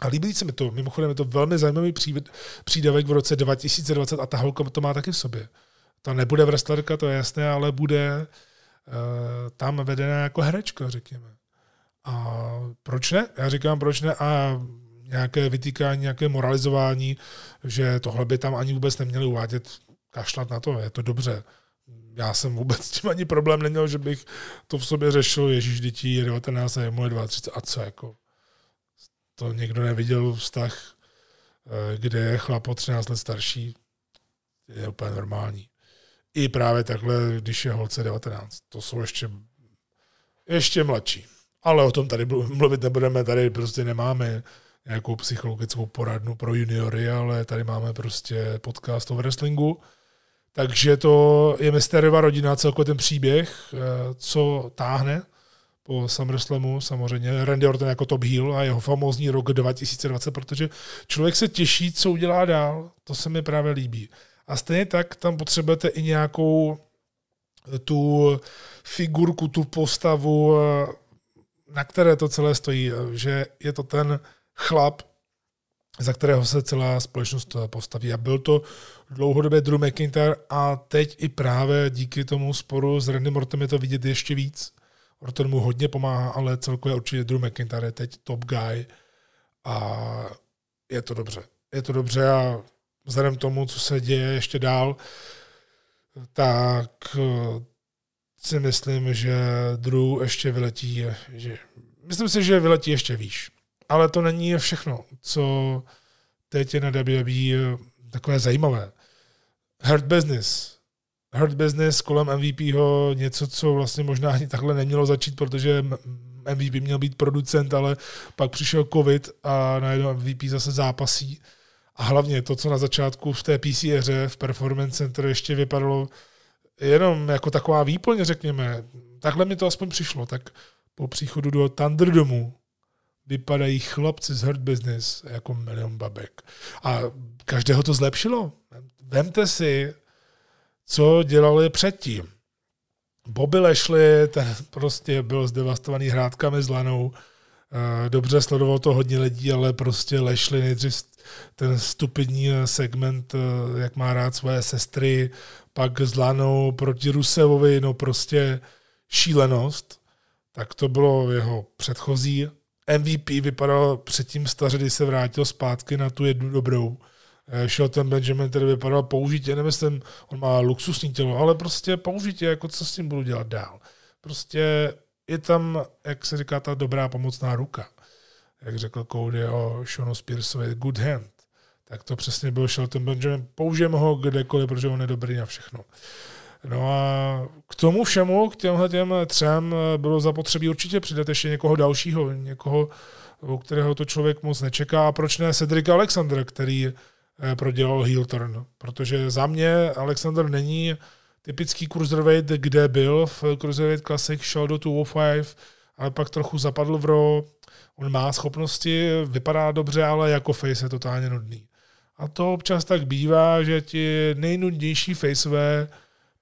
A líbí se mi to. Mimochodem je to velmi zajímavý přídavek v roce 2020 a ta holka to má taky v sobě. To nebude wrestlerka, to je jasné, ale bude Eh, tam vedená jako herečka, řekněme. A proč ne? Já říkám, proč ne? A nějaké vytýkání, nějaké moralizování, že tohle by tam ani vůbec neměli uvádět, kašlat na to, je to dobře. Já jsem vůbec s tím ani problém neměl, že bych to v sobě řešil, Ježíš dětí je 19 a je moje 32 a co jako. To někdo neviděl vztah, eh, kde je chlap o 13 let starší, je úplně normální i právě takhle, když je holce 19. To jsou ještě, ještě mladší. Ale o tom tady mluvit nebudeme, tady prostě nemáme nějakou psychologickou poradnu pro juniory, ale tady máme prostě podcast o wrestlingu. Takže to je Mysteriova rodina, celkově ten příběh, eh, co táhne po SummerSlamu, samozřejmě Randy Orton jako top heel a jeho famózní rok 2020, protože člověk se těší, co udělá dál, to se mi právě líbí. A stejně tak tam potřebujete i nějakou eh, tu figurku, tu postavu, eh, na které to celé stojí, eh, že je to ten chlap, za kterého se celá společnost postaví. A byl to dlouhodobě Drew McIntyre a teď i právě díky tomu sporu s Randy Mortem je to vidět ještě víc. Orton mu hodně pomáhá, ale celkově určitě Drew McIntyre je teď top guy a je to dobře. Je to dobře a vzhledem tomu, co se děje ještě dál, tak eh, si myslím, že Drew ještě vyletí, že, myslím si, že vyletí ještě výš. Ale to není všechno, co teď je na WWE takové zajímavé. Hurt Business. Hurt Business kolem MVPho něco, co vlastně možná ani takhle nemělo začít, protože MVP měl být producent, ale pak přišel covid a najednou MVP zase zápasí a hlavně to, co na začátku v té PC hře v Performance Center ještě vypadalo jenom jako taková výplň, řekněme. Takhle mi to aspoň přišlo. Tak po příchodu do Thunderdomu vypadají chlapci z Hurt Business jako milion babek. A každého to zlepšilo. Vemte si, co dělali předtím. Bobby Lashley, ten prostě byl zdevastovaný hrádkami s lanou, eh, dobře sledoval to hodně lidí, ale prostě Lashley nejdřív ten stupidní segment, eh, jak má rád své sestry, pak s Lanou proti Rusevovi, no prostě šílenost. Tak to bylo jeho předchozí. MVP vypadal předtím staře, když se vrátil zpátky na tu jednu dobrou. Eh, Shelton Benjamin který vypadal použitě, nemyslím, on má luxusní tělo, ale prostě použitě, jako co s tím budu dělat dál. Prostě je tam, jak se říká, ta dobrá pomocná ruka jak řekl Cody o Seanu Spearsovi, good hand. Tak to přesně byl Shelton Benjamin. Použijeme ho kdekoliv, protože on je dobrý na všechno. No a k tomu všemu, k těmhle těm třem bylo zapotřebí určitě přidat ještě někoho dalšího, někoho, u kterého to člověk moc nečeká. A proč ne Cedric Alexander, který prodělal heel turn, protože za mě Alexander není typický cruiserweight, kde byl v Cruiserweight Classic, šel do 205, ale pak trochu zapadl v Raw. On má schopnosti, vypadá dobře, ale jako face je totálně nudný. A to občas tak bývá, že ti nejnudnější faceové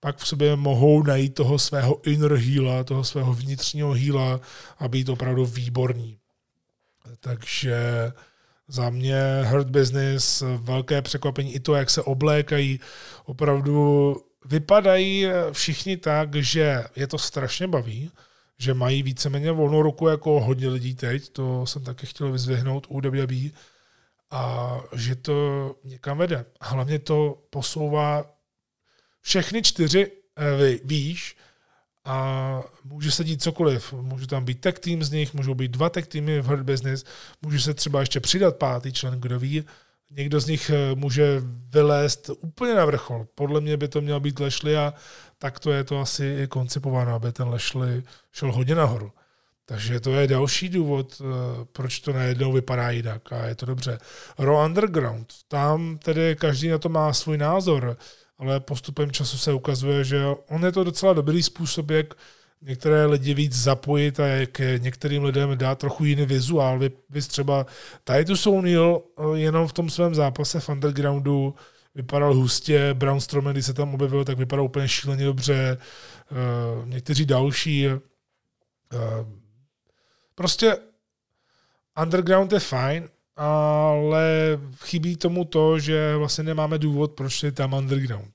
pak v sobě mohou najít toho svého inner heala, toho svého vnitřního heala a být opravdu výborný. Takže za mě Hurt Business, velké překvapení i to, jak se oblékají, opravdu vypadají všichni tak, že je to strašně baví, že mají víceméně volnou ruku jako hodně lidí teď, to jsem taky chtěl vyzvihnout u WWE, a že to někam vede. Hlavně to posouvá všechny čtyři eh, výš a může se dít cokoliv. Může tam být tech tým z nich, můžou být dva tech týmy v Hurt Business, může se třeba ještě přidat pátý člen, kdo ví. Někdo z nich eh, může vylézt úplně na vrchol. Podle mě by to mělo být Lešli a tak to je to asi koncipováno, aby ten Lešli šel hodně nahoru. Takže to je další důvod, eh, proč to najednou vypadá jinak a je to dobře. Raw Underground, tam tedy každý na to má svůj názor, ale postupem času se ukazuje, že on je to docela dobrý způsob, jak některé lidi víc zapojit a jak některým lidem dá trochu jiný vizuál. Vy, vy třeba Titus O'Neill eh, jenom v tom svém zápase v Undergroundu vypadal hustě, Brown Strowman, když se tam objevil, tak vypadal úplně šíleně dobře. Eh, někteří další Prostě underground je fajn, ale chybí tomu to, že vlastně nemáme důvod, proč je tam underground.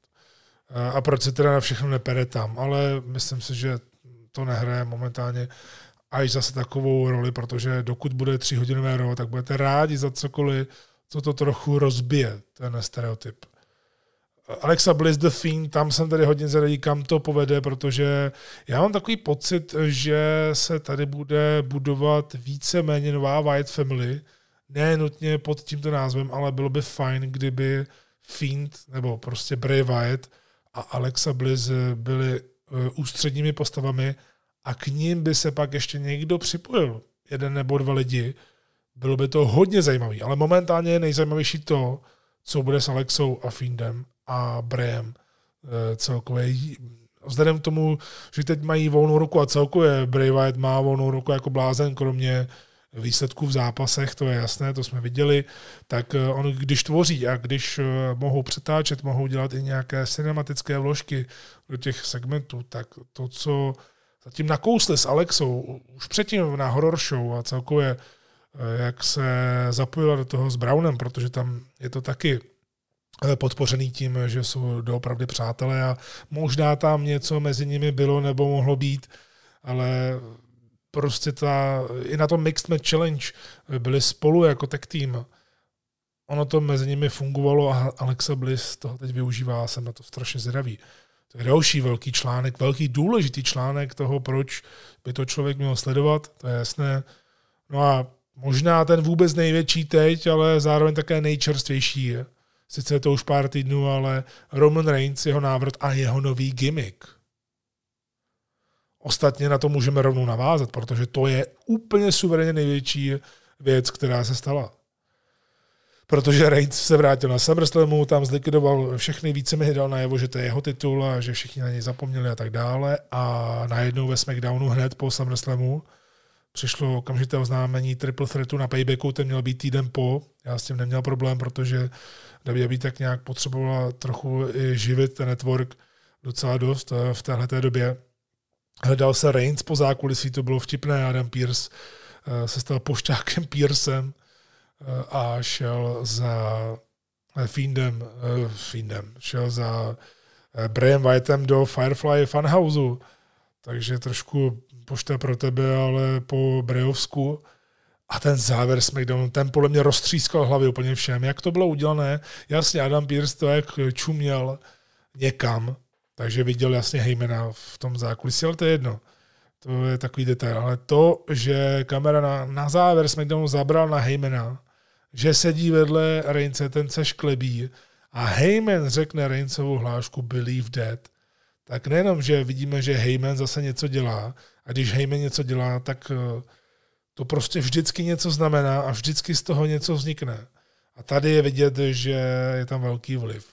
A proč se teda na všechno nepere tam. Ale myslím si, že to nehraje momentálně až zase takovou roli, protože dokud bude tříhodinové rolo, tak budete rádi za cokoliv, co to trochu rozbije, ten stereotyp. Alexa Bliss The Fiend, tam jsem tady hodně zvedavý, kam to povede, protože já mám takový pocit, že se tady bude budovat více-méně nová White Family, ne nutně pod tímto názvem, ale bylo by fajn, kdyby Fiend nebo prostě Bray Wyatt a Alexa Bliss byli ústředními postavami a k ním by se pak ještě někdo připojil, jeden nebo dva lidi, bylo by to hodně zajímavý, ale momentálně je nejzajímavější to, co bude s Alexou a Fiendem a Brayem eh, celkově. Vzhledem k tomu, že teď mají volnou ruku a celkově Bray Wyatt má volnou ruku jako blázen, kromě výsledků v zápasech, to je jasné, to jsme viděli, tak eh, on když tvoří a když eh, mohou přetáčet, mohou dělat i nějaké cinematické vložky do těch segmentů, tak to, co zatím nakousli s Alexou už předtím na horror show a celkově jak se zapojila do toho s Brownem, protože tam je to taky Eh, podpořený tím, že jsou doopravdy přátelé a možná tam něco mezi nimi bylo nebo mohlo být, ale prostě ta, i na tom Mixed Match Challenge byli spolu jako tech team. Ono to mezi nimi fungovalo a Alexa Bliss toho teď využívá jsem na to strašně zvědavý. To je další velký článek, velký důležitý článek toho, proč by to člověk měl sledovat, to je jasné. No a možná ten vůbec největší teď, ale zároveň také nejčerstvější je Sice je to už pár týdnů, ale Roman Reigns, jeho návrat a jeho nový gimmick. Ostatně na to můžeme rovnou navázat, protože to je úplně suverénně největší věc, která se stala. Protože Reigns se vrátil na SummerSlamu, tam zlikvidoval všechny, více mi dal najevo, že to je jeho titul a že všichni na něj zapomněli a tak dále. A najednou ve SmackDownu hned po SummerSlamu přišlo okamžité oznámení triple threatu na paybacku, ten měl být týden po. Já s tím neměl problém, protože WWE tak nějak potřebovala trochu živit ten network docela dost eh, v téhle době. Hledal se Reigns po zákulisí, to bylo vtipné, Adam Pierce eh, se stal pošťákem Piercem eh, a šel za Fiendem, Fiendem, šel za Brian Whiteem do Firefly Funhouse. Takže trošku pošta pro tebe, ale po Brejovsku. A ten závěr SmackDownu, ten podle mě roztřískal hlavy úplně všem. Jak to bylo udělané? Jasně, Adam Pierce to jak čuměl někam, takže viděl jasně Heymana v tom zákulisí, ale to je jedno. To je takový detail. Ale to, že kamera na, na závěr SmackDownu zabral na Heymana, že sedí vedle Reince, ten se šklebí a Heyman řekne Reincovou hlášku Believe Dead, tak nejenom, že vidíme, že Heyman zase něco dělá, a když Heyman něco dělá, tak eh, to prostě vždycky něco znamená a vždycky z toho něco vznikne. A tady je vidět, že je tam velký vliv.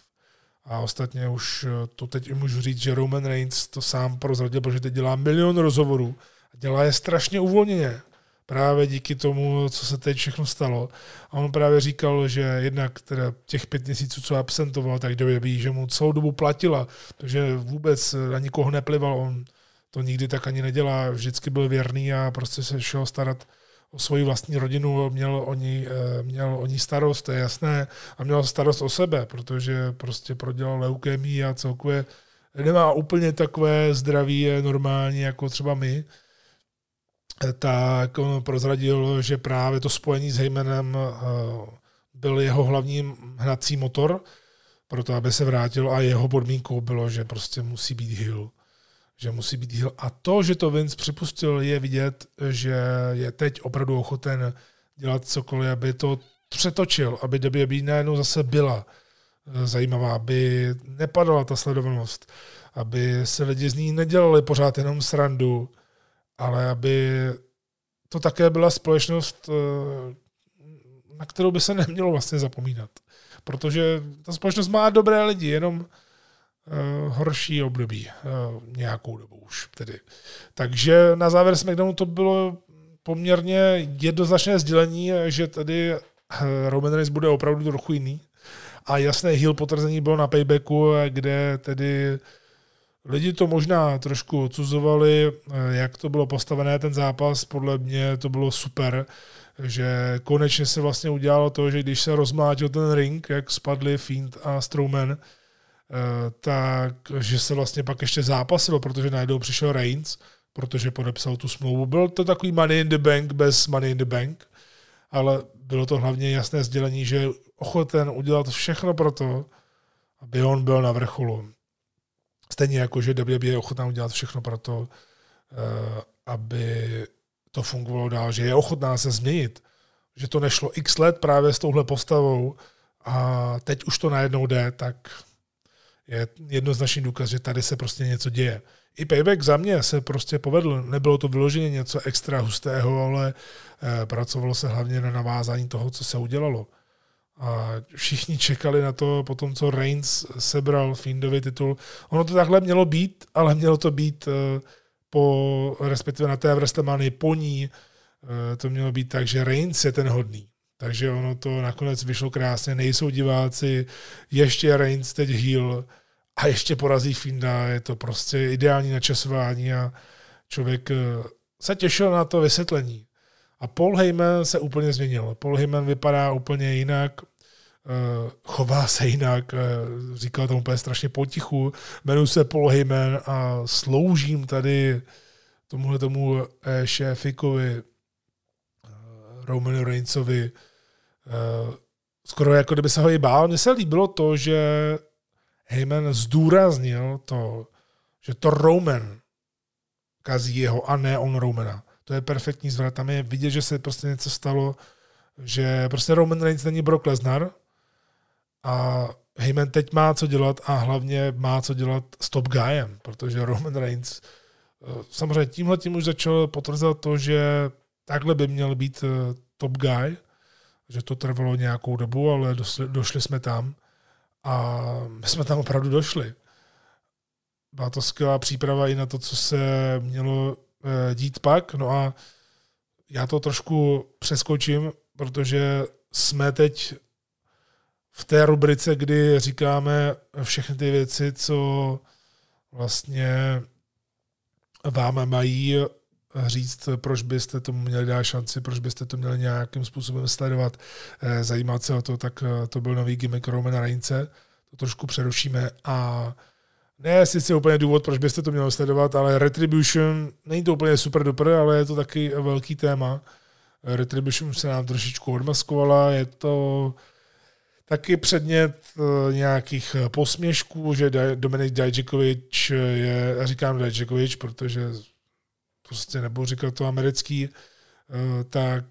A ostatně už to teď můžu říct, že Roman Reigns to sám prozradil, protože teď dělá milion rozhovorů a dělá je strašně uvolněně. Právě díky tomu, co se teď všechno stalo. A on právě říkal, že jednak teda těch pět měsíců, co absentoval, tak do že mu celou dobu platila, takže vůbec na nikoho neplival. On to nikdy tak ani nedělá, vždycky byl věrný a prostě se šel starat o svoji vlastní rodinu, měl o ní, eh, měl o ní starost, to je jasné, a měl starost o sebe, protože prostě prodělal leukémii a celkově nemá úplně takové zdraví normální, jako třeba my, tak on prozradil, že právě to spojení s Heymanem eh, byl jeho hlavní hnací motor, proto aby se vrátil a jeho podmínkou bylo, že prostě musí být Hill že musí být heel. A to, že to Vince připustil, je vidět, že je teď opravdu ochoten dělat cokoliv, aby to přetočil, aby WWE najednou zase byla eh, zajímavá, aby nepadala ta sledovanost, aby se lidi z ní nedělali pořád jenom srandu, ale aby to také byla společnost, eh, na kterou by se nemělo vlastně zapomínat. Protože ta společnost má dobré lidi, jenom horší období, uh, nějakou dobu už tedy. Takže na závěr SmackDownu to bylo poměrně jednoznačné sdělení, že tady uh, Roman Reigns bude opravdu trochu jiný. A jasné heel potvrzení bylo na paybacku, kde tedy lidi to možná trošku odsuzovali, jak to bylo postavené, ten zápas, podle mě to bylo super, že konečně se vlastně udělalo to, že když se rozmlátil ten ring, jak spadli Fiend a Strowman, Eh, tak že se vlastně pak ještě zápasilo, protože najednou přišel Reigns, protože podepsal tu smlouvu. Byl to takový money in the bank bez money in the bank, ale bylo to hlavně jasné sdělení, že je ochoten udělat všechno pro to, aby on byl na vrcholu. Stejně jako, že WWE je ochotná udělat všechno pro to, eh, aby to fungovalo dál, že je ochotná se změnit, že to nešlo x let právě s touhle postavou a teď už to najednou jde, tak je jednoznačný důkaz, že tady se prostě něco děje. I payback za mě se prostě povedl. Nebylo to vyloženě něco extra hustého, ale eh, pracovalo se hlavně na navázání toho, co se udělalo. A všichni čekali na to, po tom, co Reigns sebral Fiendovi titul. Ono to takhle mělo být, ale mělo to být eh, po, respektive na té WrestleManii po ní, eh, to mělo být tak, že Reigns je ten hodný. Takže ono to nakonec vyšlo krásně, nejsou diváci, ještě Reigns teď heel, a ještě porazí Finda, je to prostě ideální načasování a člověk eh, se těšil na to vysvětlení. A Paul Heyman se úplně změnil. Paul Heyman vypadá úplně jinak, eh, chová se jinak, eh, říkal to úplně strašně potichu, jmenuji se Paul Heyman a sloužím tady tomuhle tomu šéfikovi Romanu Reignsovi skoro jako kdyby se ho i bál. Mně se líbilo to, že Heyman zdůraznil to, že to Roman kazí jeho a ne on Romana. To je perfektní zvrat. Tam je vidět, že se prostě něco stalo, že prostě Roman Reigns není Brock Lesnar a Heyman teď má co dělat a hlavně má co dělat s top guyem, protože Roman Reigns eh, samozřejmě tímhle tím už začal potvrzovat to, že takhle by měl být eh, top guy, že to trvalo nějakou dobu, ale došli, došli jsme tam. A my jsme tam opravdu došli. Byla to skvělá příprava i na to, co se mělo eh, dít pak. No a já to trošku přeskočím, protože jsme teď v té rubrice, kdy říkáme všechny ty věci, co vlastně vám mají říct, proč byste tomu měli dát šanci, proč byste to měli nějakým způsobem sledovat, eh, zajímat se o to, tak eh, to byl nový gimmick Romana Reince, to trošku přerušíme a ne sice úplně důvod, proč byste to měli sledovat, ale Retribution, není to úplně super duper, ale je to taky velký téma. Retribution se nám trošičku odmaskovala, je to taky předmět eh, nějakých posměšků, že Dominik Dajčikovič je, já říkám Dajčikovič, protože prostě nebudu říkat to americký, eh, tak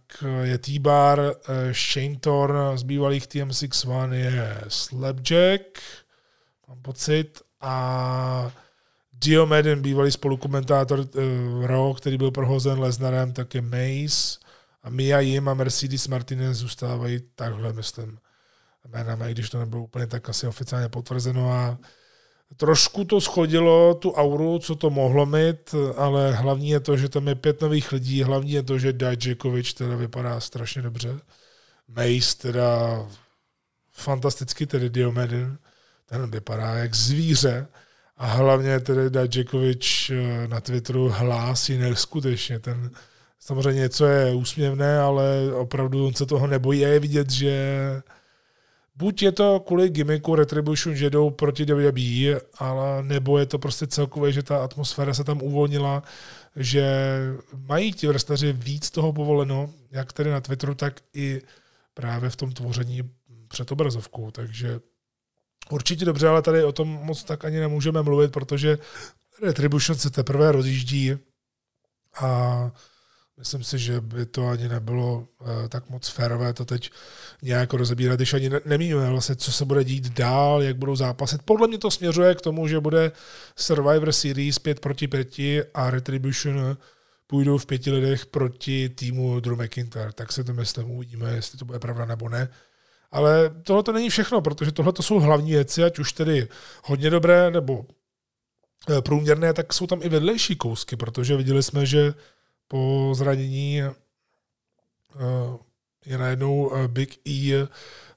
je T-Bar, eh, Shane Thorn z bývalých TM61 je Slapjack, mám pocit, a Dio Madden, bývalý spolukomentátor uh, Raw, který byl prohozen Lesnarem, tak je Mace a Mia Jim a Mercedes Martinez zůstávají takhle, myslím, jménama, i když to nebylo úplně tak asi oficiálně potvrzeno a Trošku to schodilo tu auru, co to mohlo mít, ale hlavní je to, že tam je pět nových lidí, hlavní je to, že Dajikovič teda vypadá strašně dobře. Mace teda fantasticky, tedy Diomedin, ten vypadá jak zvíře. A hlavně tedy Dajikovič eh, na Twitteru hlásí neskutečně. Ten, samozřejmě něco je úsměvné, ale opravdu on se toho nebojí a je vidět, že buď je to kvůli gimmicku Retribution, že jdou proti WWE, ale nebo je to prostě celkově, že ta atmosféra se tam uvolnila, že mají ti wrestleri víc toho povoleno, jak tedy na Twitteru, tak i právě v tom tvoření před obrazovkou, takže určitě dobře, ale tady o tom moc tak ani nemůžeme mluvit, protože Retribution se teprve rozjíždí a Myslím si, že by to ani nebylo uh, tak moc férové to teď nějak rozebírat, když ani ne- nemíníme vlastně, co se bude dít dál, jak budou zápasit. Podle mě to směřuje k tomu, že bude Survivor Series 5 proti 5 a Retribution půjdou v pěti lidech proti týmu Drew McIntyre. Tak se to myslím, uvidíme, jestli to bude pravda nebo ne. Ale tohle to není všechno, protože tohle to jsou hlavní věci, ať už tedy hodně dobré nebo eh, průměrné, tak jsou tam i vedlejší kousky, protože viděli jsme, že po zranění eh, je najednou eh, Big E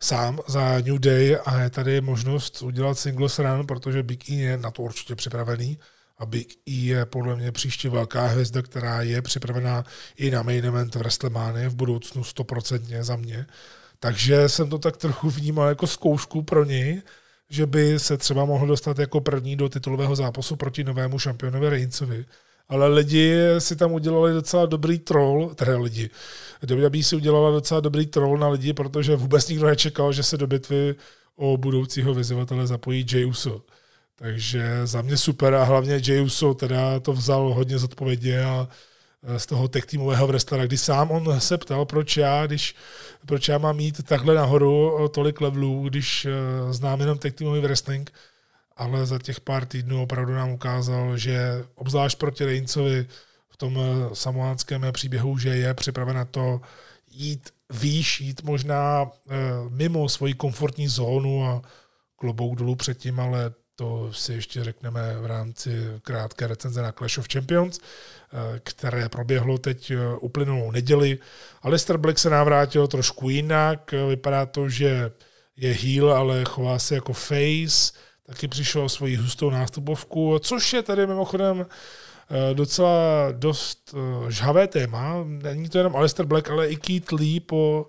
sám za New Day a je tady možnost udělat singles run, protože Big E je na to určitě připravený a Big E je podle mě příště velká hvězda, která je připravená i na main event WrestleMania v budoucnu stoprocentně za mě. Takže jsem to tak trochu vnímal jako zkoušku pro něj, že by se třeba mohl dostat jako první do titulového zápasu proti novému šampionovi Reignsovi ale lidi si tam udělali docela dobrý troll, teda lidi. WWE si udělala docela dobrý troll na lidi, protože vůbec nikdo nečekal, že se do bitvy o budoucího vyzývatele zapojí Jey Uso. Takže za mě super a hlavně Jey Uso teda to vzal hodně zodpovědně a e, z toho tech týmového wrestlera, kdy sám on se ptal, proč já, když, proč já mám mít takhle nahoru tolik levelů, když e, znám jenom tech týmový wrestling, ale za těch pár týdnů opravdu nám ukázal, že obzvlášť proti Reincovi v tom eh, samoánském příběhu, že je připraven na to jít výš, jít možná eh, mimo svoji komfortní zónu a klobouk dolů předtím, ale to si ještě řekneme v rámci krátké recenze na Clash of Champions, eh, které proběhlo teď uplynulou neděli. Alistair Black se navrátil trošku jinak, vypadá to, že je heel, ale chová se jako face, taky přišel svoji hustou nástupovku, což je tady mimochodem eh, docela dost eh, žhavé téma. Není to jenom Alistair Black, ale i Keith Lee po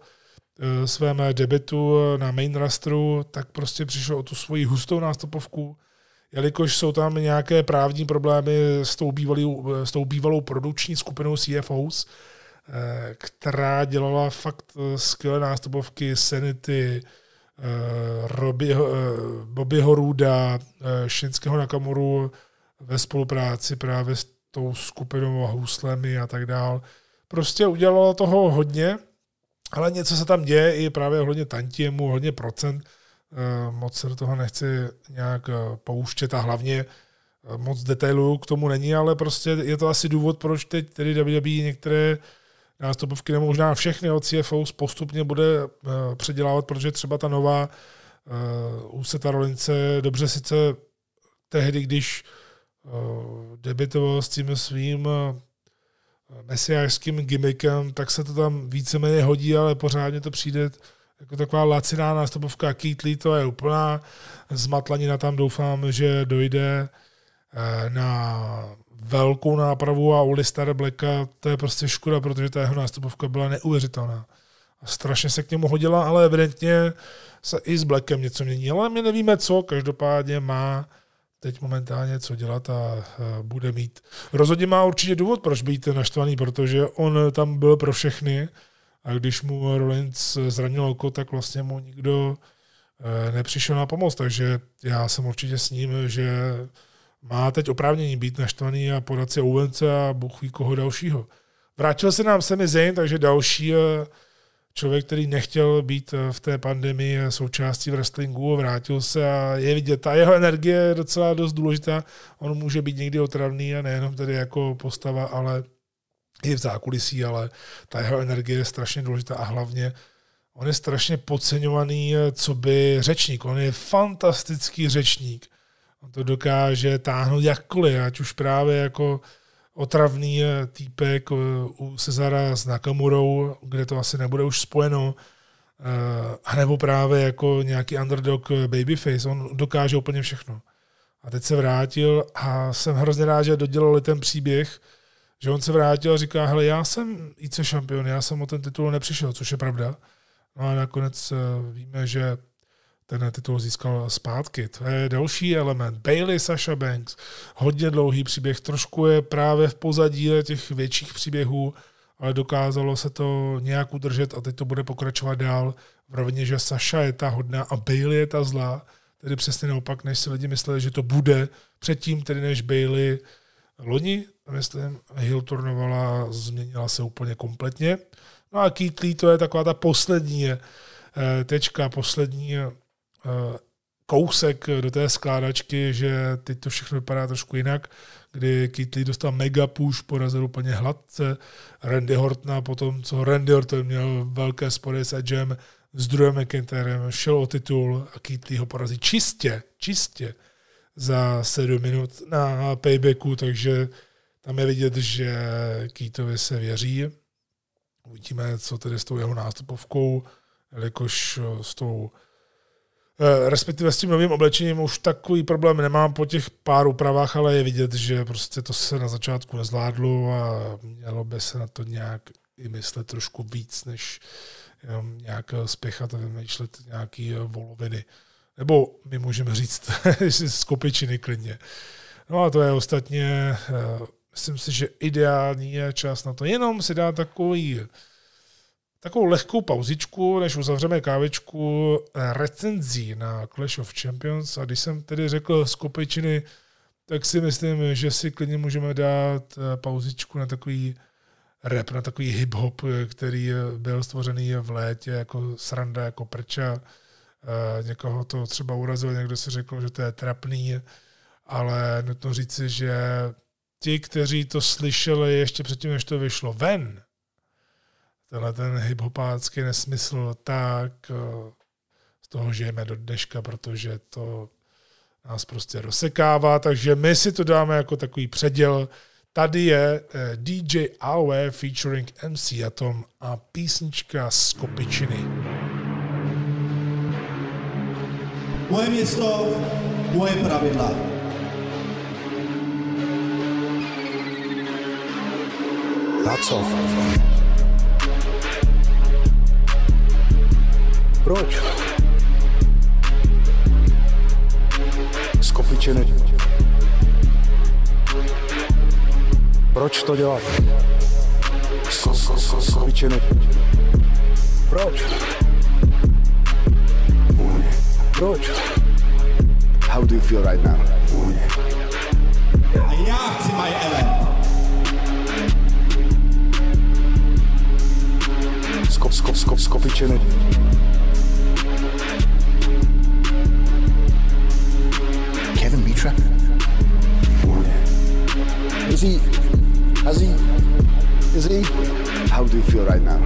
eh, svém debitu na main rastru, tak prostě přišel o tu svoji hustou nástupovku, jelikož jsou tam nějaké právní problémy s tou bývalou, s tou bývalou produkční skupinou CFOs, která dělala fakt skvělé nástupovky, Sanity, Eh, Robbieho, eh, Bobbyho Ruda, eh, Shinského Nakamuru ve spolupráci právě s tou skupinou a huslemi a tak dál. Prostě udělalo toho hodně, ale něco se tam děje i právě hodně tantiemu, hodně procent. Moc se do toho nechci nějak pouštět a hlavně moc detailů k tomu není, ale prostě je to asi důvod, proč teď tedy WWE některé nástupovky, nebo možná všechny od CFO postupně bude uh, předělávat, protože třeba ta nová Úseta Rolince dobře sice tehdy, když uh, debitoval s tím svým mesiářským gimmickem, tak se to tam víceméně hodí, ale pořádně to přijde jako taková laciná nástupovka. Keith Lee, to je úplná zmatlanina, tam doufám, že dojde na velkou nápravu a u Listara Blacka to je prostě škoda, protože ta jeho nástupovka byla neuvěřitelná. A strašně se k němu hodila, ale evidentně se i s Blackem něco mění. Ale my nevíme co, každopádně má teď momentálně co dělat a bude mít. Rozhodně má určitě důvod, proč být naštvaný, protože on tam byl pro všechny a když mu Rollins zranil oko, tak vlastně mu nikdo e, nepřišel na pomoc, takže já jsem určitě s ním, že má teď oprávnění být naštvaný a podat si Owence a Bůh ví koho dalšího. Vrátil se nám Sami Zayn, takže další eh, člověk, který nechtěl být eh, v té pandemii součástí wrestlingu, vrátil se a je vidět, ta jeho energie je docela dost důležitá. On může být někdy otravný a nejenom tedy jako postava, ale i v zákulisí, ale ta jeho energie je strašně důležitá a hlavně on je strašně podceňovaný, co by řečník. On je fantastický řečník. On to dokáže táhnout jakkoliv, ať už právě jako otravný týpek u Cezara s Nakamurou, kde to asi nebude už spojeno, a nebo právě jako nějaký underdog babyface. On dokáže úplně všechno. A teď se vrátil a jsem hrozně rád, že dodělali ten příběh, že on se vrátil a říká, hele, já jsem IC šampion, já jsem o ten titul nepřišel, což je pravda. No a nakonec eh, víme, že ten titul získal zpátky. To je další element. Bailey, Sasha Banks, hodně dlouhý příběh, trošku je právě v pozadí těch větších příběhů, ale dokázalo se to nějak udržet a teď to bude pokračovat dál v rovině, že Sasha je ta hodná a Bailey je ta zlá, tedy přesně naopak, než si lidi mysleli, že to bude předtím, tedy než Bailey loni, myslím, Hill turnovala, změnila se úplně kompletně. No a Keith Lee to je taková ta poslední eh, tečka, poslední kousek do té skládačky, že teď to všechno vypadá trošku jinak, kdy Keith Lee dostal mega push, porazil úplně hladce Randy Hortona, potom co Randy Horton měl velké spory s Edgem, s druhým McIntyrem, šel o titul a Keith Lee ho porazí čistě, čistě za 7 minut na paybacku, takže tam je vidět, že Keithovi se věří. Uvidíme, co tedy s tou jeho nástupovkou, jelikož s tou eh, respektive s tím novým oblečením už takový problém nemám po těch pár úpravách, ale je vidět, že prostě to se na začátku nezvládlo a mělo by se na to nějak i myslet trošku víc, než jenom nějak spěchat a vymýšlet nějaký voloviny. Nebo my můžeme říct z kopičiny klidně. No a to je ostatně, eh, myslím si, že ideální je čas na to. Jenom si dát takový, takovou lehkou pauzičku, než uzavřeme kávičku eh, recenzí na Clash of Champions. A když jsem tedy řekl z kopičiny, tak si myslím, že si klidně můžeme dát eh, pauzičku na takový rap, na takový hip-hop, který byl stvořený v létě jako sranda, jako prča Eh, někoho to třeba urazilo, někdo si řekl, že to je trapný, ale nutno říci, že ti, kteří to slyšeli ještě předtím, než to vyšlo ven, tenhle ten hiphopácký nesmysl, tak eh, z toho žijeme do dneška, protože to nás prostě rozsekává, takže my si to dáme jako takový předěl. Tady je eh, DJ AOE featuring MC Atom a písnička z Kopičiny. Moje město, moje pravidla. Na co? Proč? Z kopičiny. Proč to dělat? Z kopičiny. Proč? Proč? How do you feel right now? A já chci My Ellen. Skop, skop, skop, skopičiny. Is he? Has he? Is he? How do you feel right now?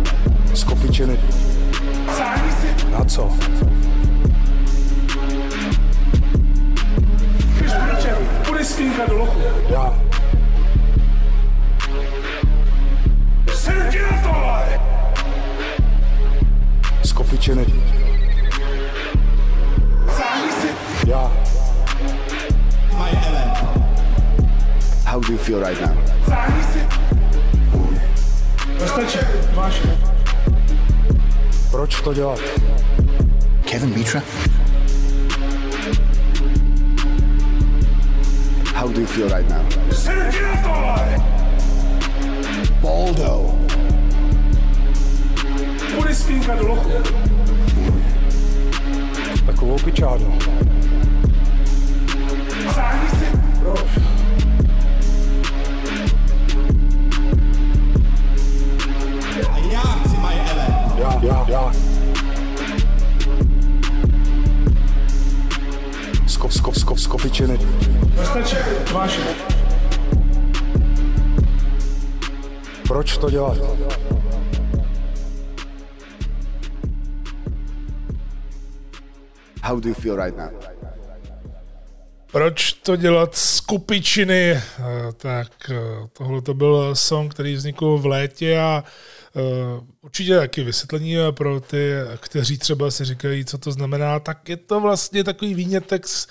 Půjde skínka do lochu. Já. Ti na tohle! Si! Já. How do you feel right now? Sáhni si! Dostačí, máš. Proč to dělat? Kevin Mitra? How do you feel right now? Jsem ti na tohle! Baldo. Půjde skínka do lochu. Takovou pičárnu. Já. Skop, skop, skop, skopičiny. Dostačí, máš. Proč to dělat? How do you feel right now? Proč to dělat z kupičiny? Eh, Tak eh, tohle to byl song, který vznikl v létě a určitě taky vysvětlení pro ty, kteří třeba si říkají, co to znamená, tak je to vlastně takový výnětek z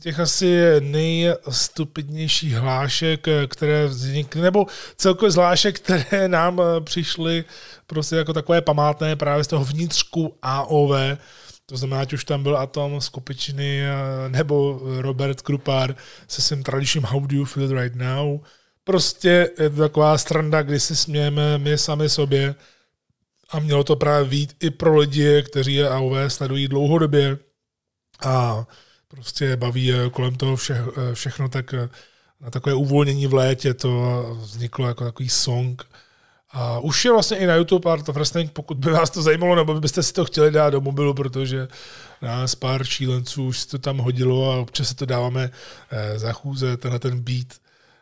těch asi nejstupidnějších hlášek, které vznikly, nebo celkově zvlášek, které nám přišly prostě jako takové památné právě z toho vnitřku AOV, to znamená, ať už tam byl Atom z Kopičiny nebo Robert Krupár se svým tradičním How do you feel right now. Prostě je to taková stranda, kdy si smějeme my sami sobě a mělo to právě být i pro lidi, kteří je AOV sledují dlouhodobě a prostě baví kolem toho vše, všechno, tak na takové uvolnění v létě to vzniklo jako takový song, a už je vlastně i na YouTube Art of Wrestling, pokud by vás to zajímalo, nebo byste si to chtěli dát do mobilu, protože nás pár šílenců už si to tam hodilo a občas se to dáváme eh, za chůze, tenhle ten beat.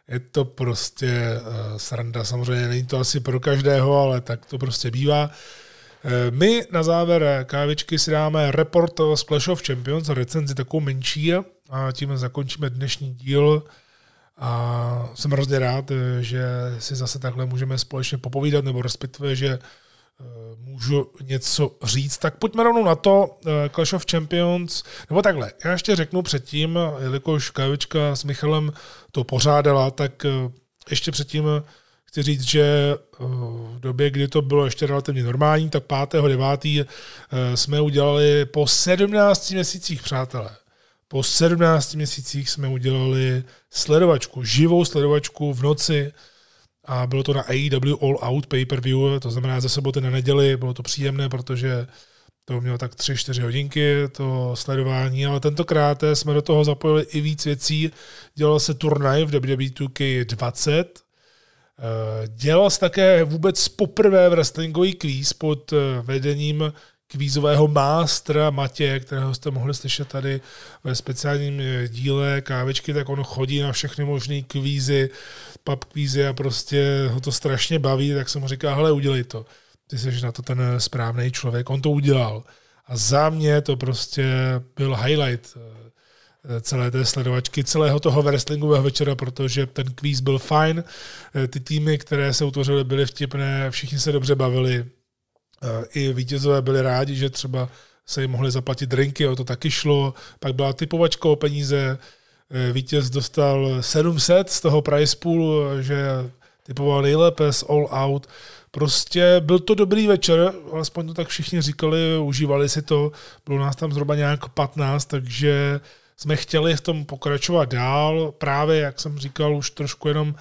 Je to prostě eh, sranda, samozřejmě není to asi pro každého, ale tak to prostě bývá. Eh, my na závěr kávičky si dáme report z Clash of Champions, recenzi takovou menší a tím zakončíme dnešní díl. A jsem hrozně rád, že si zase takhle můžeme společně popovídat, nebo respektive, že eh, můžu něco říct. Tak pojďme rovnou na to, eh, Clash of Champions, nebo takhle, já ještě řeknu předtím, jelikož Kavička s Michalem to pořádala, tak eh, ještě předtím chci říct, že v době, kdy to bylo ještě relativně normální, tak 5.9. jsme udělali po 17 měsících, přátelé, po 17 měsících jsme udělali sledovačku, živou sledovačku v noci a bylo to na AEW All Out pay-per-view, to znamená ze soboty na neděli, bylo to příjemné, protože to mělo tak 3-4 hodinky, to sledování, ale tentokrát jsme do toho zapojili i víc věcí. Dělal se turnaj v WWE 2K20, dělal se také vůbec poprvé wrestlingový kvíz pod vedením kvízového mástra Matě, kterého jste mohli slyšet tady ve speciálním eh, díle kávečky, tak on chodí na všechny možné kvízy, pub kvízy a prostě ho to strašně baví, tak jsem mu říkal, hele, udělej to. Ty jsi na to ten eh, správný člověk. On to udělal. A za mě to prostě byl highlight eh, celé té sledovačky, celého toho wrestlingového večera, protože ten kvíz byl fajn, ty týmy, které se utvořily, byly vtipné, všichni se dobře bavili, i vítězové byli rádi, že třeba se jim mohli zaplatit drinky, o to taky šlo. Pak byla typovačka o peníze, e, vítěz dostal 700 z toho price poolu, že typoval nejlépe z All Out. Prostě byl to dobrý večer, alespoň to tak všichni říkali, užívali si to, bylo nás tam zhruba nějak 15, takže jsme chtěli v tom pokračovat dál, právě jak jsem říkal, už trošku jenom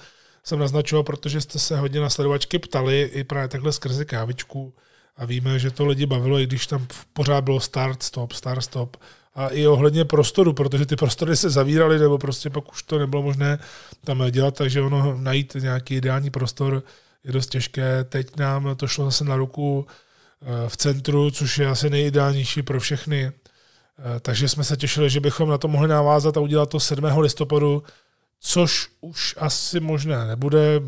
jsem naznačoval, protože jste se hodně na sledovačky ptali, i právě takhle skrze kávičku, a víme, že to lidi bavilo, i když tam pořád bylo start, stop, start, stop. A i ohledně prostoru, protože ty prostory se zavíraly, nebo prostě pak už to nebylo možné tam dělat, takže ono najít nějaký ideální prostor je dost těžké. Teď nám to šlo zase na ruku eh, v centru, což je asi nejideálnější pro všechny. Eh, takže jsme se těšili, že bychom na to mohli navázat a udělat to 7. listopadu, což už asi možné nebude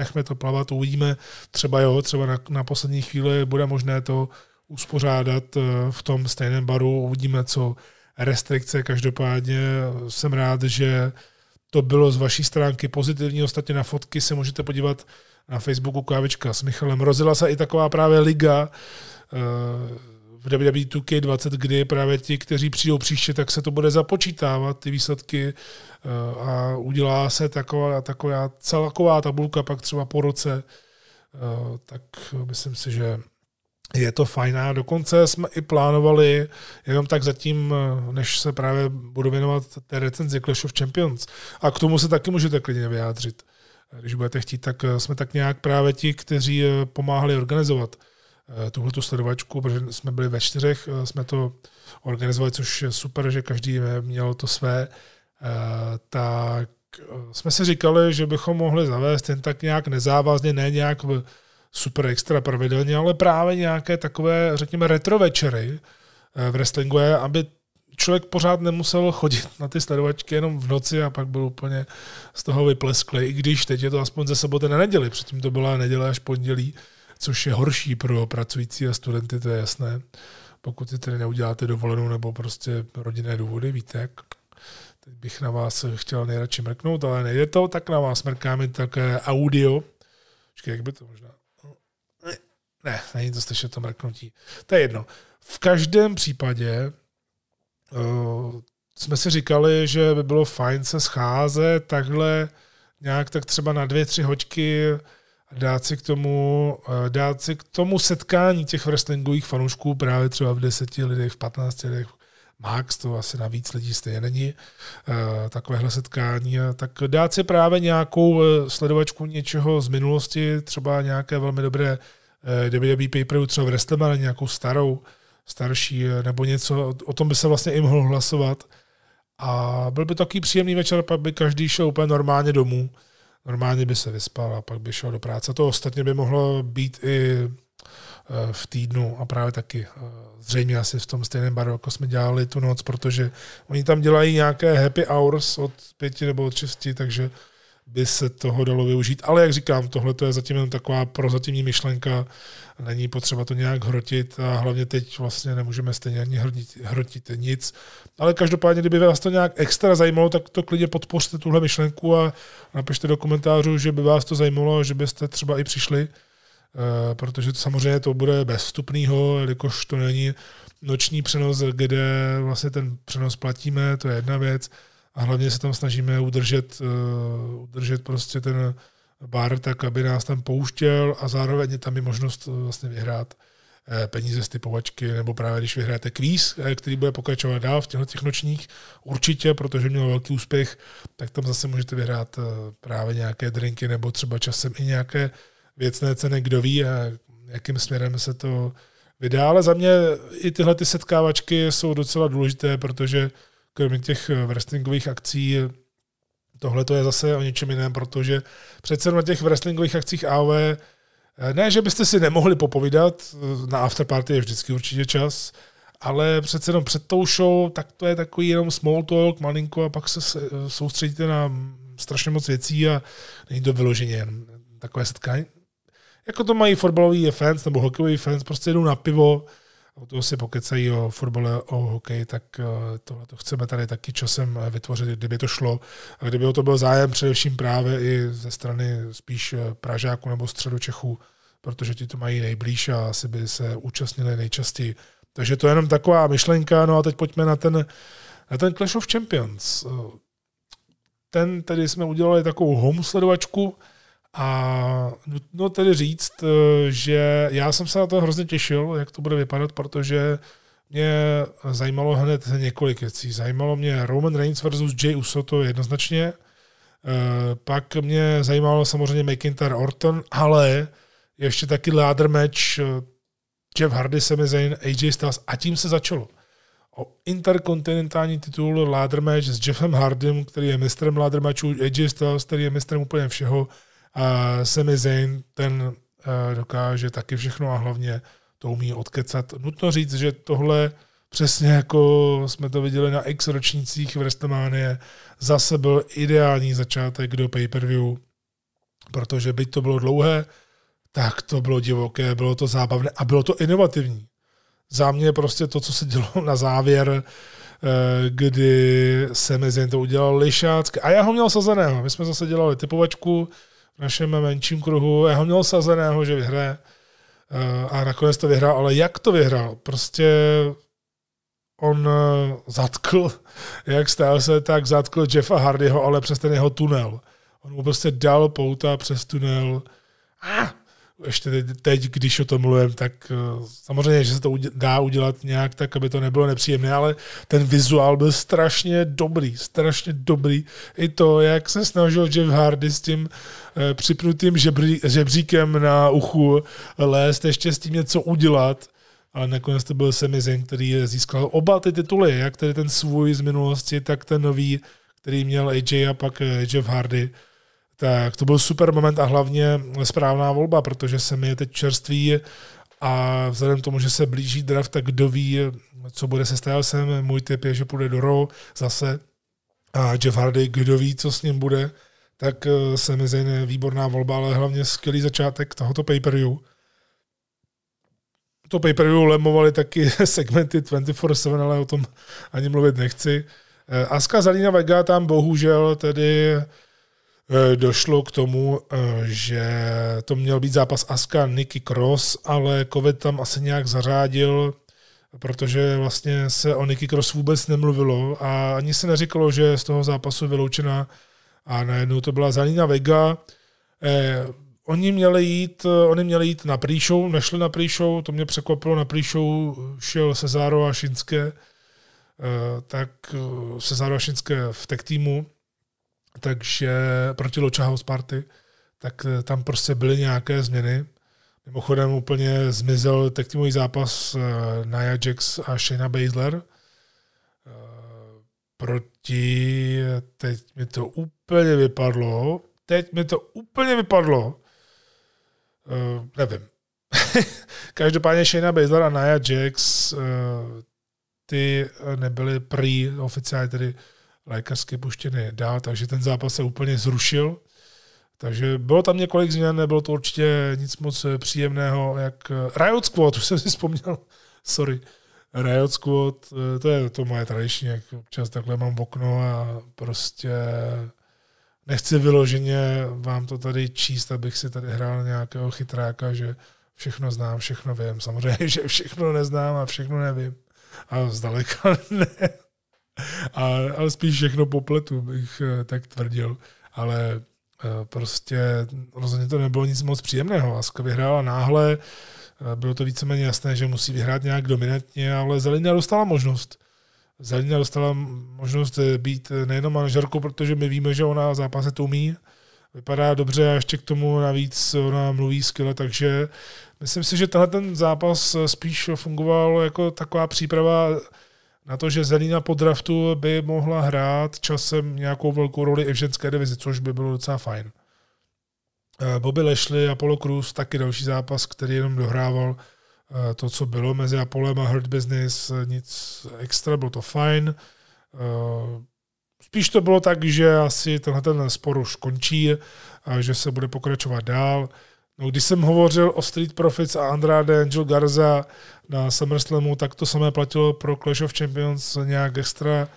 nechme to plavat, uvidíme, třeba jo, třeba na, na poslední chvíli bude možné to uspořádat eh, v tom stejném baru, uvidíme, co restrikce, každopádně jsem rád, že to bylo z vaší stránky pozitivní, ostatně na fotky se můžete podívat na Facebooku Kávička s Michalem. Rozila se i taková právě liga, eh, v WWE 2K20, kdy právě ti, kteří přijdou příště, tak se to bude započítávat, ty výsledky eh, a udělá se taková, taková celková tabulka pak třeba po roce, eh, tak myslím si, že je to fajn a dokonce jsme i plánovali, jenom tak zatím, eh, než se právě budu věnovat té recenzi Clash of Champions. A k tomu se taky můžete klidně vyjádřit. Když budete chtít, tak jsme tak nějak právě ti, kteří pomáhali organizovat tuhle tu sledovačku, protože jsme byli ve čtyřech, eh, jsme to organizovali, což je super, že každý měl to své, eh, tak jsme si říkali, že bychom mohli zavést jen tak nějak nezávazně, ne nějak super extra pravidelně, ale právě nějaké takové, řekněme, retro večery v wrestlingu, aby člověk pořád nemusel chodit na ty sledovačky jenom v noci a pak byl úplně z toho vyplesklý, i když teď je to aspoň ze soboty na neděli, předtím to byla neděle až pondělí, což je horší pro pracující a studenty, to je jasné. pokud si tedy neuděláte dovolenou nebo prostě rodinné důvody, víte, jak teď bych na vás chtěl nejradši mrknout, ale nejde to, tak na vás mrkáme také audio. Počkej, jak by to možná... Ne, není to slyšet to mrknutí. To je jedno. V každém případě uh, jsme si říkali, že by bylo fajn se scházet takhle nějak tak třeba na dvě, tři hoďky dát si k tomu, eh, dát si k tomu setkání těch wrestlingových fanoušků právě třeba v deseti lidech, v 15 lidech, max, to asi na víc lidí stejně není, eh, takovéhle setkání, tak dát si právě nějakou eh, sledovačku něčeho z minulosti, třeba nějaké velmi dobré WWE pay třeba v WrestleMania, nějakou starou, starší, nebo něco, o tom by se vlastně i mohl hlasovat. A byl by takový příjemný večer, pak by každý šel úplně normálně domů normálně by se vyspal a pak by šel do práce. To ostatně by mohlo být i e, v týdnu a právě taky e, zřejmě asi v tom stejném baru, jako jsme dělali tu noc, protože oni tam dělají nějaké happy hours od pěti nebo od šesti, takže by se toho dalo využít. Ale jak říkám, tohle je zatím jen taková prozatímní myšlenka, není potřeba to nějak hrotit a hlavně teď vlastně nemůžeme stejně ani hrotit, hrotit nic. Ale každopádně, kdyby vás to nějak extra zajímalo, tak to klidně podpořte tuhle myšlenku a napište do komentářů, že by vás to zajímalo, že byste třeba i přišli, eh, protože to samozřejmě to bude bez vstupného, jelikož to není noční přenos, kde vlastně ten přenos platíme, to je jedna věc a hlavně se tam snažíme udržet, uh, udržet prostě ten bar tak, aby nás tam pouštěl a zároveň je tam i možnost uh, vlastně vyhrát uh, peníze z typovačky, nebo právě když vyhráte kvíz, který bude pokračovat dál v těchto těch nočních, určitě, protože měl velký úspěch, tak tam zase můžete vyhrát právě nějaké drinky nebo třeba časem i nějaké věcné ceny, kdo ví, a jakým směrem se to vydá. Ale za mě i tyhle ty setkávačky jsou docela důležité, protože kromě těch eh, wrestlingových akcí tohle to je zase o něčem jiném, protože přece na těch wrestlingových akcích AOV eh, ne, že byste si nemohli popovídat, eh, na afterparty je vždycky určitě čas, ale přece jenom před tou show, tak to je takový jenom small talk, malinko a pak se soustředíte na strašně moc věcí a není to vyloženě jen takové setkání. Jako to mají fotbaloví fans nebo hokejoví fans, prostě jdou na pivo, o toho si pokecají o fotbale, o hokeji, tak eh, tohle to chceme tady taky časem eh, vytvořit, kdyby to šlo. A kdyby o to byl zájem především právě i ze strany spíš eh, Pražáku nebo středu Čechů, protože ti to mají nejblíž a asi by se účastnili nejčastěji. Takže to je jenom taková myšlenka, no a teď pojďme na ten, na ten Clash of Champions. Ten tedy jsme udělali takovou home sledovačku, a nutno tedy říct, eh, že já jsem se na to hrozně těšil, jak to bude vypadat, protože mě zajímalo hned několik věcí. Zajímalo mě Roman Reigns versus Jay Uso, to jednoznačně. Eh, pak mě zajímalo samozřejmě McIntyre Orton, ale ještě taky ladder match eh, Jeff Hardy, Sami Zayn, AJ Styles a tím se začalo. O interkontinentální titul ladder match s Jeffem Hardym, který je mistrem ladder matchu, AJ Styles, který je mistrem úplně všeho, a Sami Zayn, ten eh, dokáže taky všechno a hlavně to umí odkecat. Nutno říct, že tohle přesně jako jsme to viděli na X ročnících v WrestleMania, zase byl ideální začátek do pay-per-view, protože byť to bylo dlouhé, tak to bylo divoké, bylo to zábavné a bylo to inovativní. Za mě prostě to, co se dělo na závěr, eh, kdy se Zayn to udělal lišácky. A já ho měl sazeného. My jsme zase dělali typovačku, našem menším kruhu. Já ho měl sazeného, že vyhraje eh, a nakonec to vyhrál, ale jak to vyhrál? Prostě on eh, zatkl, jak stál se, tak zatkl Jeffa Hardyho, ale přes ten jeho tunel. On mu prostě dal pouta přes tunel. Ah, ještě teď, teď, když o tom mluvím, tak uh, samozřejmě, že se to dá udělat nějak tak, aby to nebylo nepříjemné, ale ten vizuál byl strašně dobrý, strašně dobrý. I to, jak se snažil Jeff Hardy s tím uh, připnutým žebří, žebříkem na uchu lézt, ještě s tím něco udělat, ale nakonec to byl Sami Zayn, který získal oba ty tituly, jak tedy ten svůj z minulosti, tak ten nový, který měl AJ a pak eh, Jeff Hardy tak to byl super moment a hlavně správná volba, protože se mi je teď čerství a vzhledem k tomu, že se blíží draft, tak kdo ví, co bude se Stylesem. Můj tip je, že půjde do Raw zase a Jeff Hardy, kdo ví, co s ním bude, tak eh, se mi zejne výborná volba, ale hlavně skvělý začátek tohoto pay-per-view. to pay-per-view lemovali taky segmenty 24-7, ale o tom ani mluvit nechci. Eh, Aska Zalina Vega tam bohužel tedy došlo k tomu, eh, že to měl být zápas Aska Nikki Cross, ale COVID tam asi nějak zařádil, protože vlastně se o Nikki Cross vůbec nemluvilo a ani se neříkalo, že je z toho zápasu vyloučena a najednou to byla Zalina Vega. Eh, oni měli jít, oni měli jít na pre-show, nešli na pre-show, to mě překvapilo, na pre-show šel Cezaro a Šinské, Eh, tak eh, se Zárovašinské v tech týmu, takže proti Locha House Party, tak eh, tam prostě byly nějaké změny. Mimochodem úplně zmizel tech týmový zápas Nia Jax a Shayna Baszler proti, teď mi to úplně vypadlo, teď mi to úplně vypadlo, nevím. Každopádně Shayna Baszler a Nia Jax ty eh, nebyly prý oficiálně tedy lékařsky puštěny dál, takže ten zápas se úplně zrušil. Takže bylo tam několik změn, nebylo to určitě nic moc eh, příjemného, jak eh, Riot Squad, už jsem si vzpomněl, sorry, Riot Squad, to je to moje tradiční, jak občas takhle mám okno a prostě nechci vyloženě vám to tady číst, abych si tady hrál nějakého chytráka, že všechno znám, všechno vím. Samozřejmě, že všechno neznám a všechno nevím a zdaleka ne. A, ale spíš všechno popletu, bych eh, tak tvrdil. Ale eh, prostě rozhodně to nebylo nic moc příjemného. Aska vyhrála náhle, eh, bylo to víceméně jasné, že musí vyhrát nějak dominantně, ale Zelina dostala možnost. Zelina dostala možnost být nejenom manažerkou, protože my víme, že ona zápase to umí, vypadá dobře a ještě k tomu navíc ona mluví skvěle, takže myslím si, že tenhle ten zápas spíš fungoval jako taková příprava na to, že Zelina po draftu by mohla hrát časem nějakou velkou roli i v ženské divizi, což by bylo docela fajn. Eh, Bobby Lashley, Apollo Cruz, taky další zápas, který jenom dohrával eh, to, co bylo mezi Apolem a Hurt Business, nic extra, bylo to fajn. Eh, Spíš to bylo tak, že asi tenhle ten spor už končí a že se bude pokračovat dál. No, když jsem hovořil o Street Profits a Andrade Angel Garza na SummerSlamu, tak to samé platilo pro Clash of Champions nějak extra.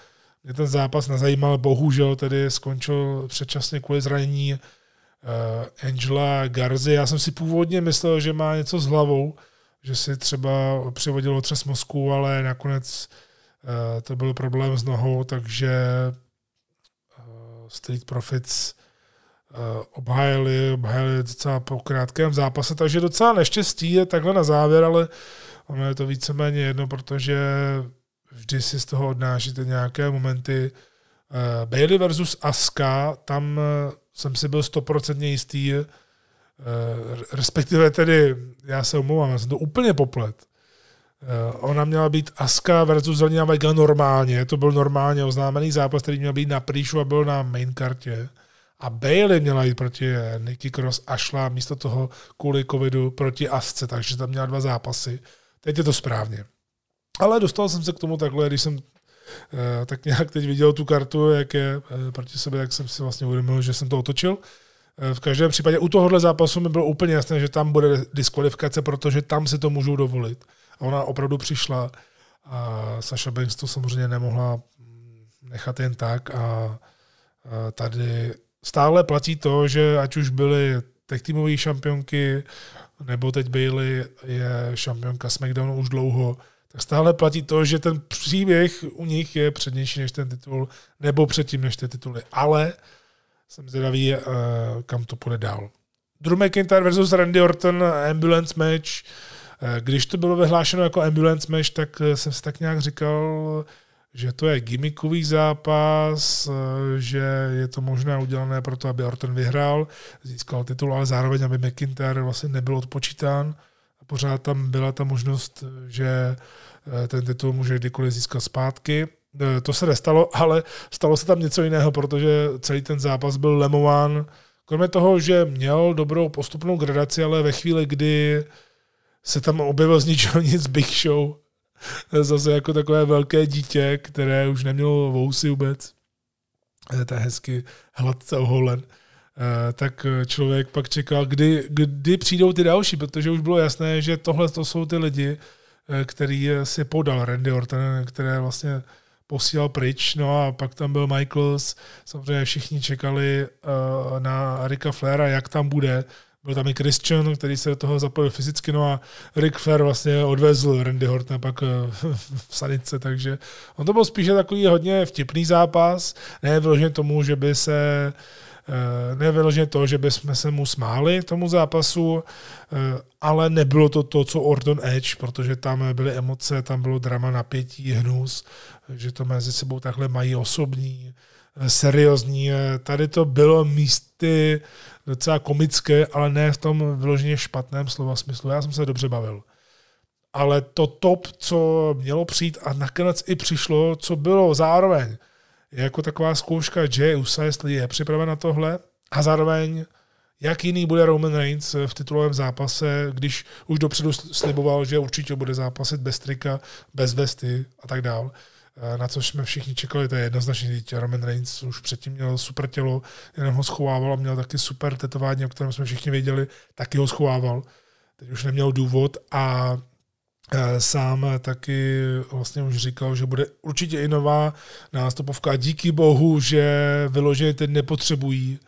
Mě ten zápas nezajímal, bohužel tedy skončil předčasně kvůli zranění uh, Angela Garzy. Já jsem si původně myslel, že má něco s hlavou, že si třeba přivodil otřes mozku, ale nakonec uh, to byl problém s nohou, takže Street Profits uh, obhájili, obhájili docela po krátkém zápase, takže docela neštěstí je takhle na závěr, ale ono je to víceméně jedno, protože vždy si z toho odnášíte nějaké momenty. Uh, Bailey versus Aska, tam uh, jsem si byl stoprocentně jistý, respektive tedy, já se omlouvám, já jsem to úplně poplet. Eh, ona měla být Aska versus Zelina Vega normálně, to byl normálně oznámený zápas, který měl být na Príšu a byl na main kartě. A Bailey měla jít proti Nikki Cross a šla místo toho kvůli covidu proti Asce, takže tam měla dva zápasy. Teď je to správně. Ale dostal jsem se k tomu takhle, když jsem eh, tak nějak teď viděl tu kartu, jak je eh, proti sobě, tak jsem si vlastně uvědomil, že jsem to otočil. V každém případě u tohohle zápasu mi bylo úplně jasné, že tam bude diskvalifikace, protože tam si to můžou dovolit. A ona opravdu přišla a Sasha Banks to samozřejmě nemohla nechat jen tak a tady stále platí to, že ať už byly tech týmové šampionky, nebo teď Bailey je šampionka SmackDownu už dlouho, tak stále platí to, že ten příběh u nich je přednější než ten titul, nebo předtím než ty tituly. Ale jsem zvědavý, eh, kam to půjde dál. Drew McIntyre versus Randy Orton, ambulance match, Eh, když to bylo vyhlášeno jako ambulance match, tak eh, jsem si tak nějak říkal, že to je gimmickový zápas, eh, že je to možná udělané proto, aby Orton vyhrál, získal titul, ale zároveň, aby McIntyre vlastně nebyl odpočítán. A pořád tam byla ta možnost, že ten titul může kdykoliv získat zpátky. To se nestalo, ale stalo se tam něco jiného, protože celý ten zápas byl lemován. Kromě toho, že měl dobrou postupnou gradaci, ale ve chvíli, kdy se tam objevil z ničeho nic Big Show. Zase jako takové velké dítě, které už nemělo vousy vůbec. To je hezky hladce oholen. eh, tak člověk pak čekal, kdy, kdy přijdou ty další, protože už bylo jasné, že tohle to jsou ty lidi, eh, který si podal Randy Orton, které vlastně posílal pryč, no a pak tam byl Michaels, samozřejmě všichni čekali na Ricka Flaira, jak tam bude, byl tam i Christian, který se do toho zapojil fyzicky, no a Rick Flair vlastně odvezl Randy Hortona pak eh, v sanice, takže on to byl spíše takový hodně vtipný zápas, ne vyloženě tomu, že by se eh, ne vyloženě to, že bychom se mu smáli tomu zápasu, eh, ale nebylo to to, co Orton Edge, protože tam byly emoce, tam bylo drama, napětí, hnus, že to mezi sebou takhle mají osobní, seriózní. Tady to bylo místy docela komické, ale ne v tom vyloženě špatném slova smyslu. Já jsem se dobře bavil. Ale to top, co mělo přijít a nakonec i přišlo, co bylo zároveň, jako taková zkouška Jay Usa, jestli je připraven na tohle a zároveň jak jiný bude Roman Reigns v titulovém zápase, když už dopředu sliboval, že určitě bude zápasit bez trika, bez vesty a tak dále. Eh, na co jsme všichni čekali, to je jednoznačně dítě. Roman Reigns už předtím měl super tělo, jenom ho schovával a měl taky super tetování, o kterém jsme všichni věděli, taky ho schovával. Teď už neměl důvod a eh, sám taky vlastně už říkal, že bude určitě i nová nástupovka. Díky bohu, že vyloženě teď nepotřebují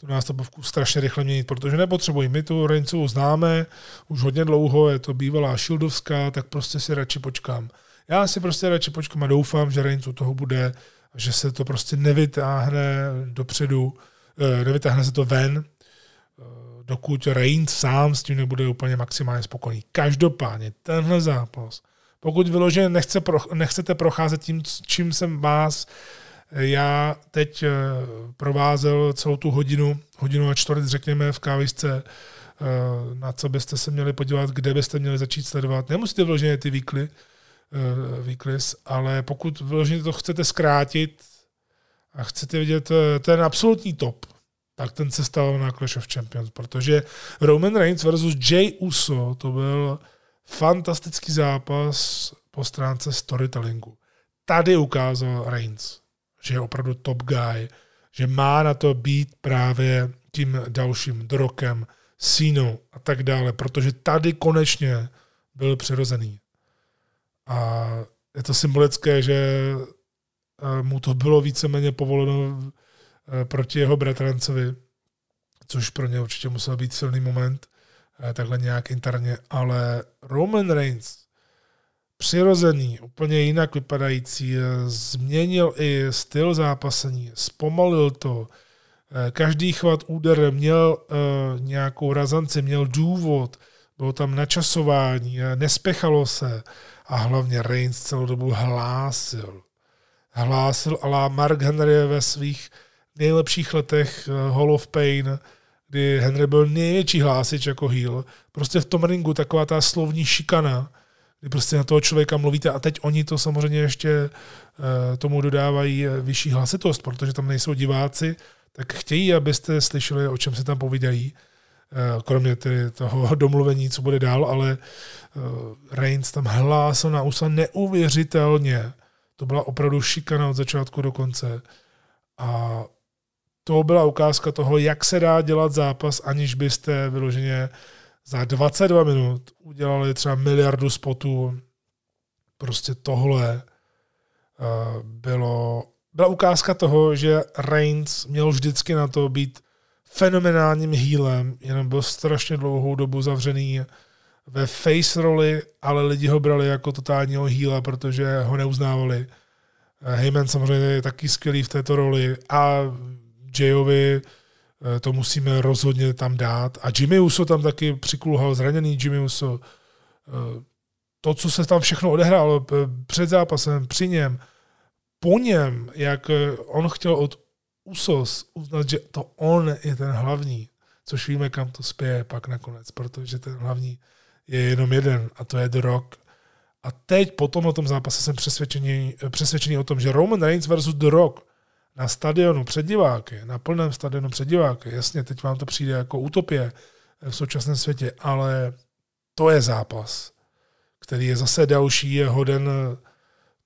tu nástupovku strašně rychle měnit, protože nepotřebují. My tu Reincovou známe už hodně dlouho, je to bývalá šildovská, tak prostě si radši počkám. Já si prostě radši počkám a doufám, že Reigns u toho bude, že se to prostě nevytáhne dopředu, eh, nevytáhne se to ven, eh, dokud Reigns sám s tím nebude úplně maximálně spokojený. Každopádně tenhle zápas, pokud vyloženě nechce pro, nechcete procházet tím, čím jsem vás eh, já teď provázel celou tu hodinu, hodinu a čtvrt, řekněme, v kávisce, na co byste se měli podívat, kde byste měli začít sledovat. Nemusíte vyloženě ty výkly, výklis, ale pokud vyloženě to chcete zkrátit a chcete vidět eh, ten absolutní top, tak ten se stal na Clash of Champions, protože Roman Reigns versus Jay Uso, to byl fantastický zápas po stránce storytellingu. Tady ukázal Reigns, že je opravdu top guy, že má na to být právě tím dalším drokem, sínou a tak dále, protože tady konečně byl přirozený. A je to symbolické, že eh, mu to bylo víceméně povoleno eh, proti jeho bratrancovi, což pro ně určitě musel být silný moment, eh, takhle nějak interně, ale Roman Reigns, přirozený, úplně jinak vypadající, změnil i styl zápasení, zpomalil to, každý chvat úder měl nějakou razanci, měl důvod, bylo tam načasování, nespěchalo se, a hlavně Reigns celou dobu hlásil. Hlásil ale Mark Henry ve svých nejlepších letech eh, Hall of Pain, kdy Henry byl největší hlásič jako heel. Prostě v tom ringu taková ta slovní šikana, kdy prostě na toho člověka mluvíte a teď oni to samozřejmě ještě uh, tomu dodávají eh, vyšší hlasitost, protože tam nejsou diváci, tak chtějí, abyste slyšeli, o čem se tam povídají. Eh, kromě tedy toho domluvení, co bude dál, ale eh, Reigns tam hlásil na USA neuvěřitelně. To byla opravdu šikana od začátku do konce. A to byla ukázka toho, jak se dá dělat zápas, aniž byste vyloženě za 22 minut udělali třeba miliardu spotů. Prostě tohle eh, bylo, byla ukázka toho, že Reigns měl vždycky na to být fenomenálním healem, jenom byl strašně dlouhou dobu zavřený ve face roli, ale lidi ho brali jako totálního heala, protože ho neuznávali. Heyman samozřejmě je taky skvělý v této roli a Jayovi eh, to musíme rozhodně tam dát. A Jimmy Uso tam taky přikulhal, zraněný Jimmy Uso. Eh, to, co se tam všechno odehrálo eh, před zápasem, při něm, po něm, jak on chtěl od Usos uznat, že to on je ten hlavní, což víme, kam to spěje pak nakonec, protože ten hlavní je jenom jeden a to je The Rock. A teď po tomhle tom zápase jsem přesvědčený, přesvědčený o tom, že Roman Reigns versus The Rock na stadionu před diváky, na plném stadionu před diváky, jasně, teď vám to přijde jako utopie v současném světě, ale to je zápas, který je zase další, je hoden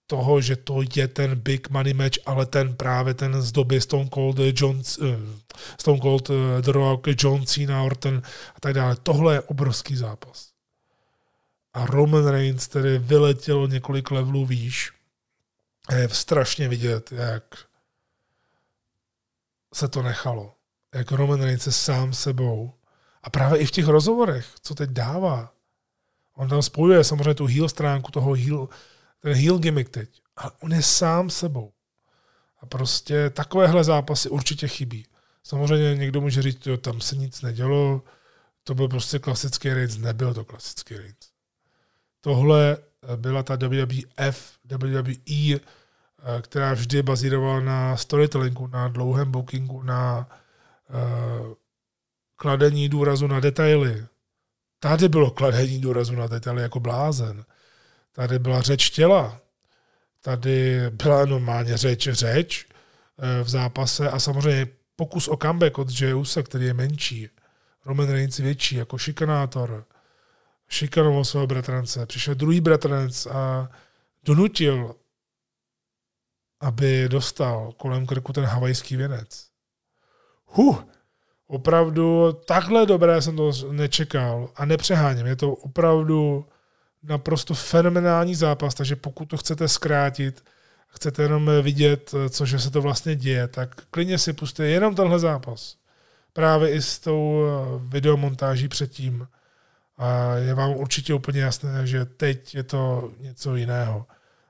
toho, že to je ten big money match, ale ten právě ten z doby Stone Cold John, uh, Stone Cold uh, The Rock, John Cena, Orton a tak dále. Tohle je obrovský zápas. A Roman Reigns tedy vyletěl několik levelů výš. Je strašně vidět, jak se to nechalo. Jak Roman Reigns je sám sebou. A právě i v těch rozhovorech, co teď dává. On tam spojuje samozřejmě tu heel stránku toho heel, ten heel gimmick teď. Ale on je sám sebou. A prostě takovéhle zápasy určitě chybí. Samozřejmě někdo může říct, že tam se nic nedělo, to byl prostě klasický Reigns, nebyl to klasický Reigns. Tohle byla ta WWF, WWE, která vždy bazírovala na storytellingu, na dlouhém bookingu, na uh, kladení důrazu na detaily. Tady bylo kladení důrazu na detaily jako blázen. Tady byla řeč těla. Tady byla normálně řeč řeč uh, v zápase a samozřejmě pokus o comeback od Jey Usa, který je menší. Roman Reigns větší jako šikanátor. Šikanoval svého bratrance. Přišel druhý bratranec a donutil aby dostal kolem krku ten havajský věnec. Huh, opravdu takhle dobré jsem to nečekal a nepřeháním. Je to opravdu naprosto fenomenální zápas, takže pokud to chcete zkrátit, chcete jenom vidět, cože se to vlastně děje, tak klidně si puste jenom tenhle zápas. Právě i s tou videomontáží předtím. A je vám určitě úplně jasné, že teď je to něco jiného.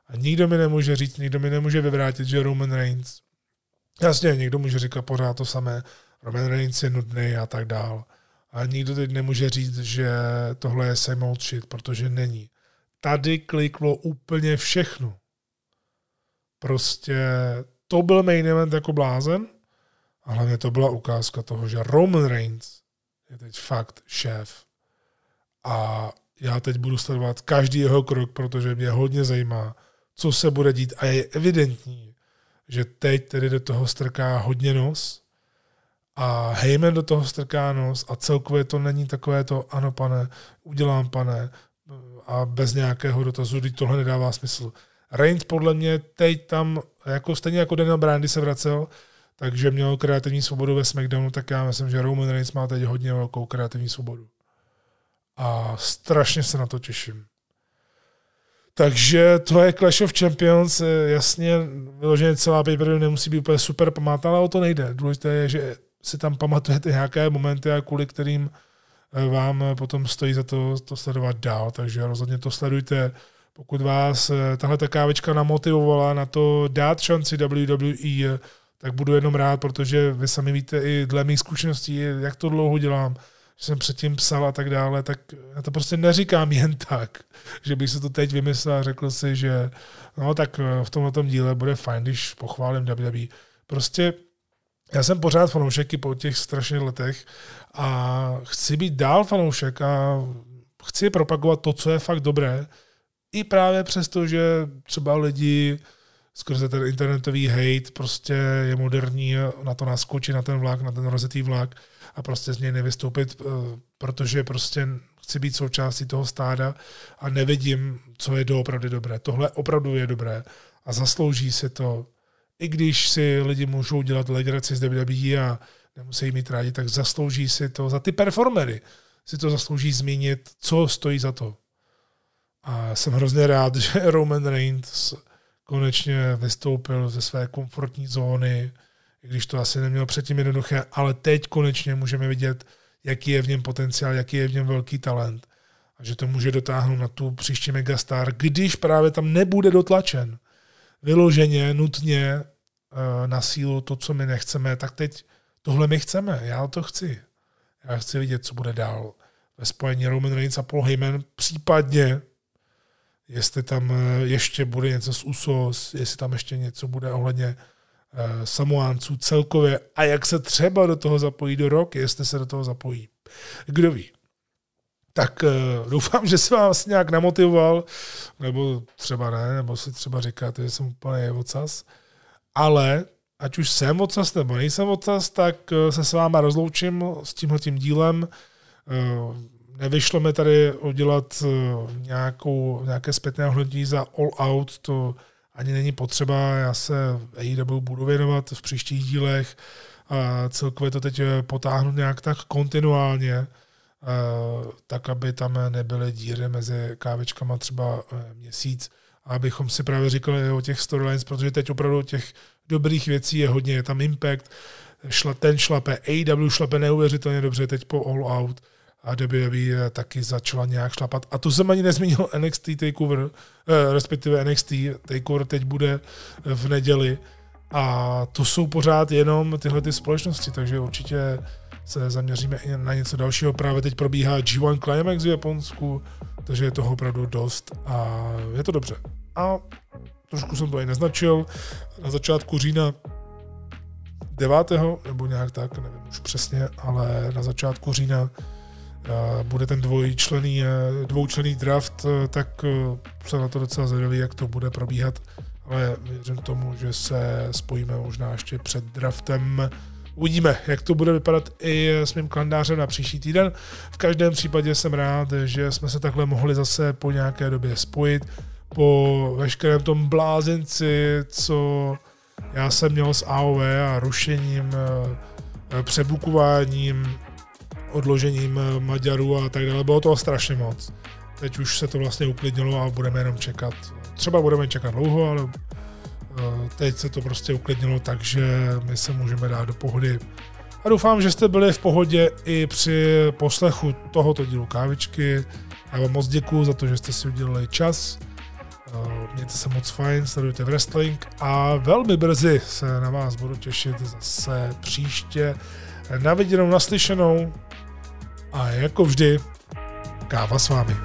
A nikdo mi nemůže říct, nikdo mi nemůže vyvrátit, že Roman Reigns, jasně, někdo může říkat pořád to samé, Roman Reigns je nudný a tak dál. A nikdo teď nemůže říct, že tohle je same old shit, protože není. Tady kliklo úplně všechno. Prostě to byl main event jako blázen a hlavně to byla ukázka toho, že Roman Reigns je teď fakt šéf. A já teď budu sledovat každý jeho krok, protože mě hodně zajímá, co se bude dít a je evidentní, že teď tedy do toho strká hodně nos a Heyman do toho strká nos a celkově to není takové to, ano pane, udělám pane a bez nějakého dotazu, když tohle nedává smysl. Reigns podle mě teď tam, jako stejně jako Daniel Brandy se vracel, takže měl kreativní svobodu ve SmackDownu, tak já myslím, že Roman Reigns má teď hodně velkou kreativní svobodu. A strašně se na to těším. Takže to je Clash of Champions, jasně, vyloženě celá pay nemusí být úplně super pamatná, ale o to nejde. Důležité je, že si tam pamatujete nějaké momenty, a kvůli kterým eh, vám eh, potom stojí za to, to sledovat dál, takže rozhodně to sledujte. Pokud vás tahle ta kávička namotivovala na to dát šanci WWE, tak budu jenom rád, protože vy sami víte i dle mých zkušeností, jak to dlouho dělám, že jsem předtím psal a tak dále, tak já to prostě neříkám jen tak, že bych se to teď vymyslel a řekl si, že no tak eh, v tomhle díle bude fajn, když pochválím WWE. Prostě já jsem pořád fanoušek i po těch strašných letech a chci být dál fanoušek a chci propagovat to, co je fakt dobré, i právě přesto, že třeba lidi skrze ten internetový hate prostě je moderní na to naskočit, na ten vlak, na ten rozetý vlak a prostě z něj nevystoupit, eh, protože prostě chci být součástí toho stáda a nevidím, co je doopravdy dobré. Tohle opravdu je dobré a zaslouží si to. I když si lidi můžou dělat legraci z WWE a nemusí mít rádi, tak zaslouží si to za ty performery. Si to zaslouží zmínit, co stojí za to. A jsem hrozně rád, že Roman Reigns konečně vystoupil ze své komfortní zóny, i když to asi neměl předtím jednoduché, ale teď konečně můžeme vidět, jaký je v něm potenciál, jaký je v něm velký talent a že to může dotáhnout na tu příští megastar, když právě tam nebude dotlačen vyloženě, nutně eh, na sílu to, co my nechceme, tak teď tohle my chceme, já to chci. Já chci vidět, co bude dál ve spojení Roman Reigns a Paul Heyman, případně jestli tam eh, ještě bude něco z USOS, jestli tam ještě něco bude ohledně Eh, Samoánců celkově a jak se třeba do toho zapojí do rok, jestli se do toho zapojí. Kdo ví. Tak uh, doufám, že se vás nějak namotivoval, nebo třeba ne, nebo si třeba říkáte, že jsem úplně ocas. Ale ať už jsem ocas nebo nejsem ocas, tak uh, se s váma rozloučím s tímhle tím dílem. Uh, nevyšlo mi tady udělat nějakou, nějaké zpětné hodnotí za All Out, to ani není potřeba, já se AEW budu věnovat v příštích dílech a celkově to teď potáhnu nějak tak kontinuálně, eh, tak aby tam nebyly díry mezi kávičkama třeba eh, měsíc, abychom si právě říkali o těch storylines, protože teď opravdu těch dobrých věcí je hodně, je tam Impact, šla, ten šlape, AW šlape neuvěřitelně dobře teď po All Out. A WWE taky začala nějak šlapat. A to jsem ani nezmínil NXT TakeOver, eh, respektive NXT TakeOver teď bude v neděli. A to jsou pořád jenom tyhle ty společnosti, takže určitě se zaměříme i na něco dalšího. Právě teď probíhá G1 Climax v Japonsku, takže je toho opravdu dost a je to dobře. A trošku jsem to i neznačil, na začátku října 9. nebo nějak tak, nevím už přesně, ale na začátku října eh, bude ten dvojčlený, eh, dvoučlený draft, eh, tak se na to docela zvědavý, jak to bude probíhat, ale věřím tomu, že se spojíme možná ještě před draftem. Uvidíme, jak to bude vypadat i s mým kalendářem na příští týden. V každém případě jsem rád, že jsme se takhle mohli zase po nějaké době spojit, po veškerém tom blázenci, co já jsem měl s AOV a rušením, eh, přebukováním, odložením eh, Maďarů a tak dále. Bylo toho strašně moc. Teď už se to vlastně uklidnilo a budeme jenom čekat. Třeba budeme čekat dlouho, ale teď se to prostě uklidnilo, takže my se můžeme dát do pohody. A doufám, že jste byli v pohodě i při poslechu tohoto dílu kávičky. Já vám moc děkuji za to, že jste si udělali čas. Eh, mějte se moc fajn, sledujte wrestling a velmi brzy se na vás budu těšit zase příště na viděnou, naslyšenou a jako vždy káva s vámi.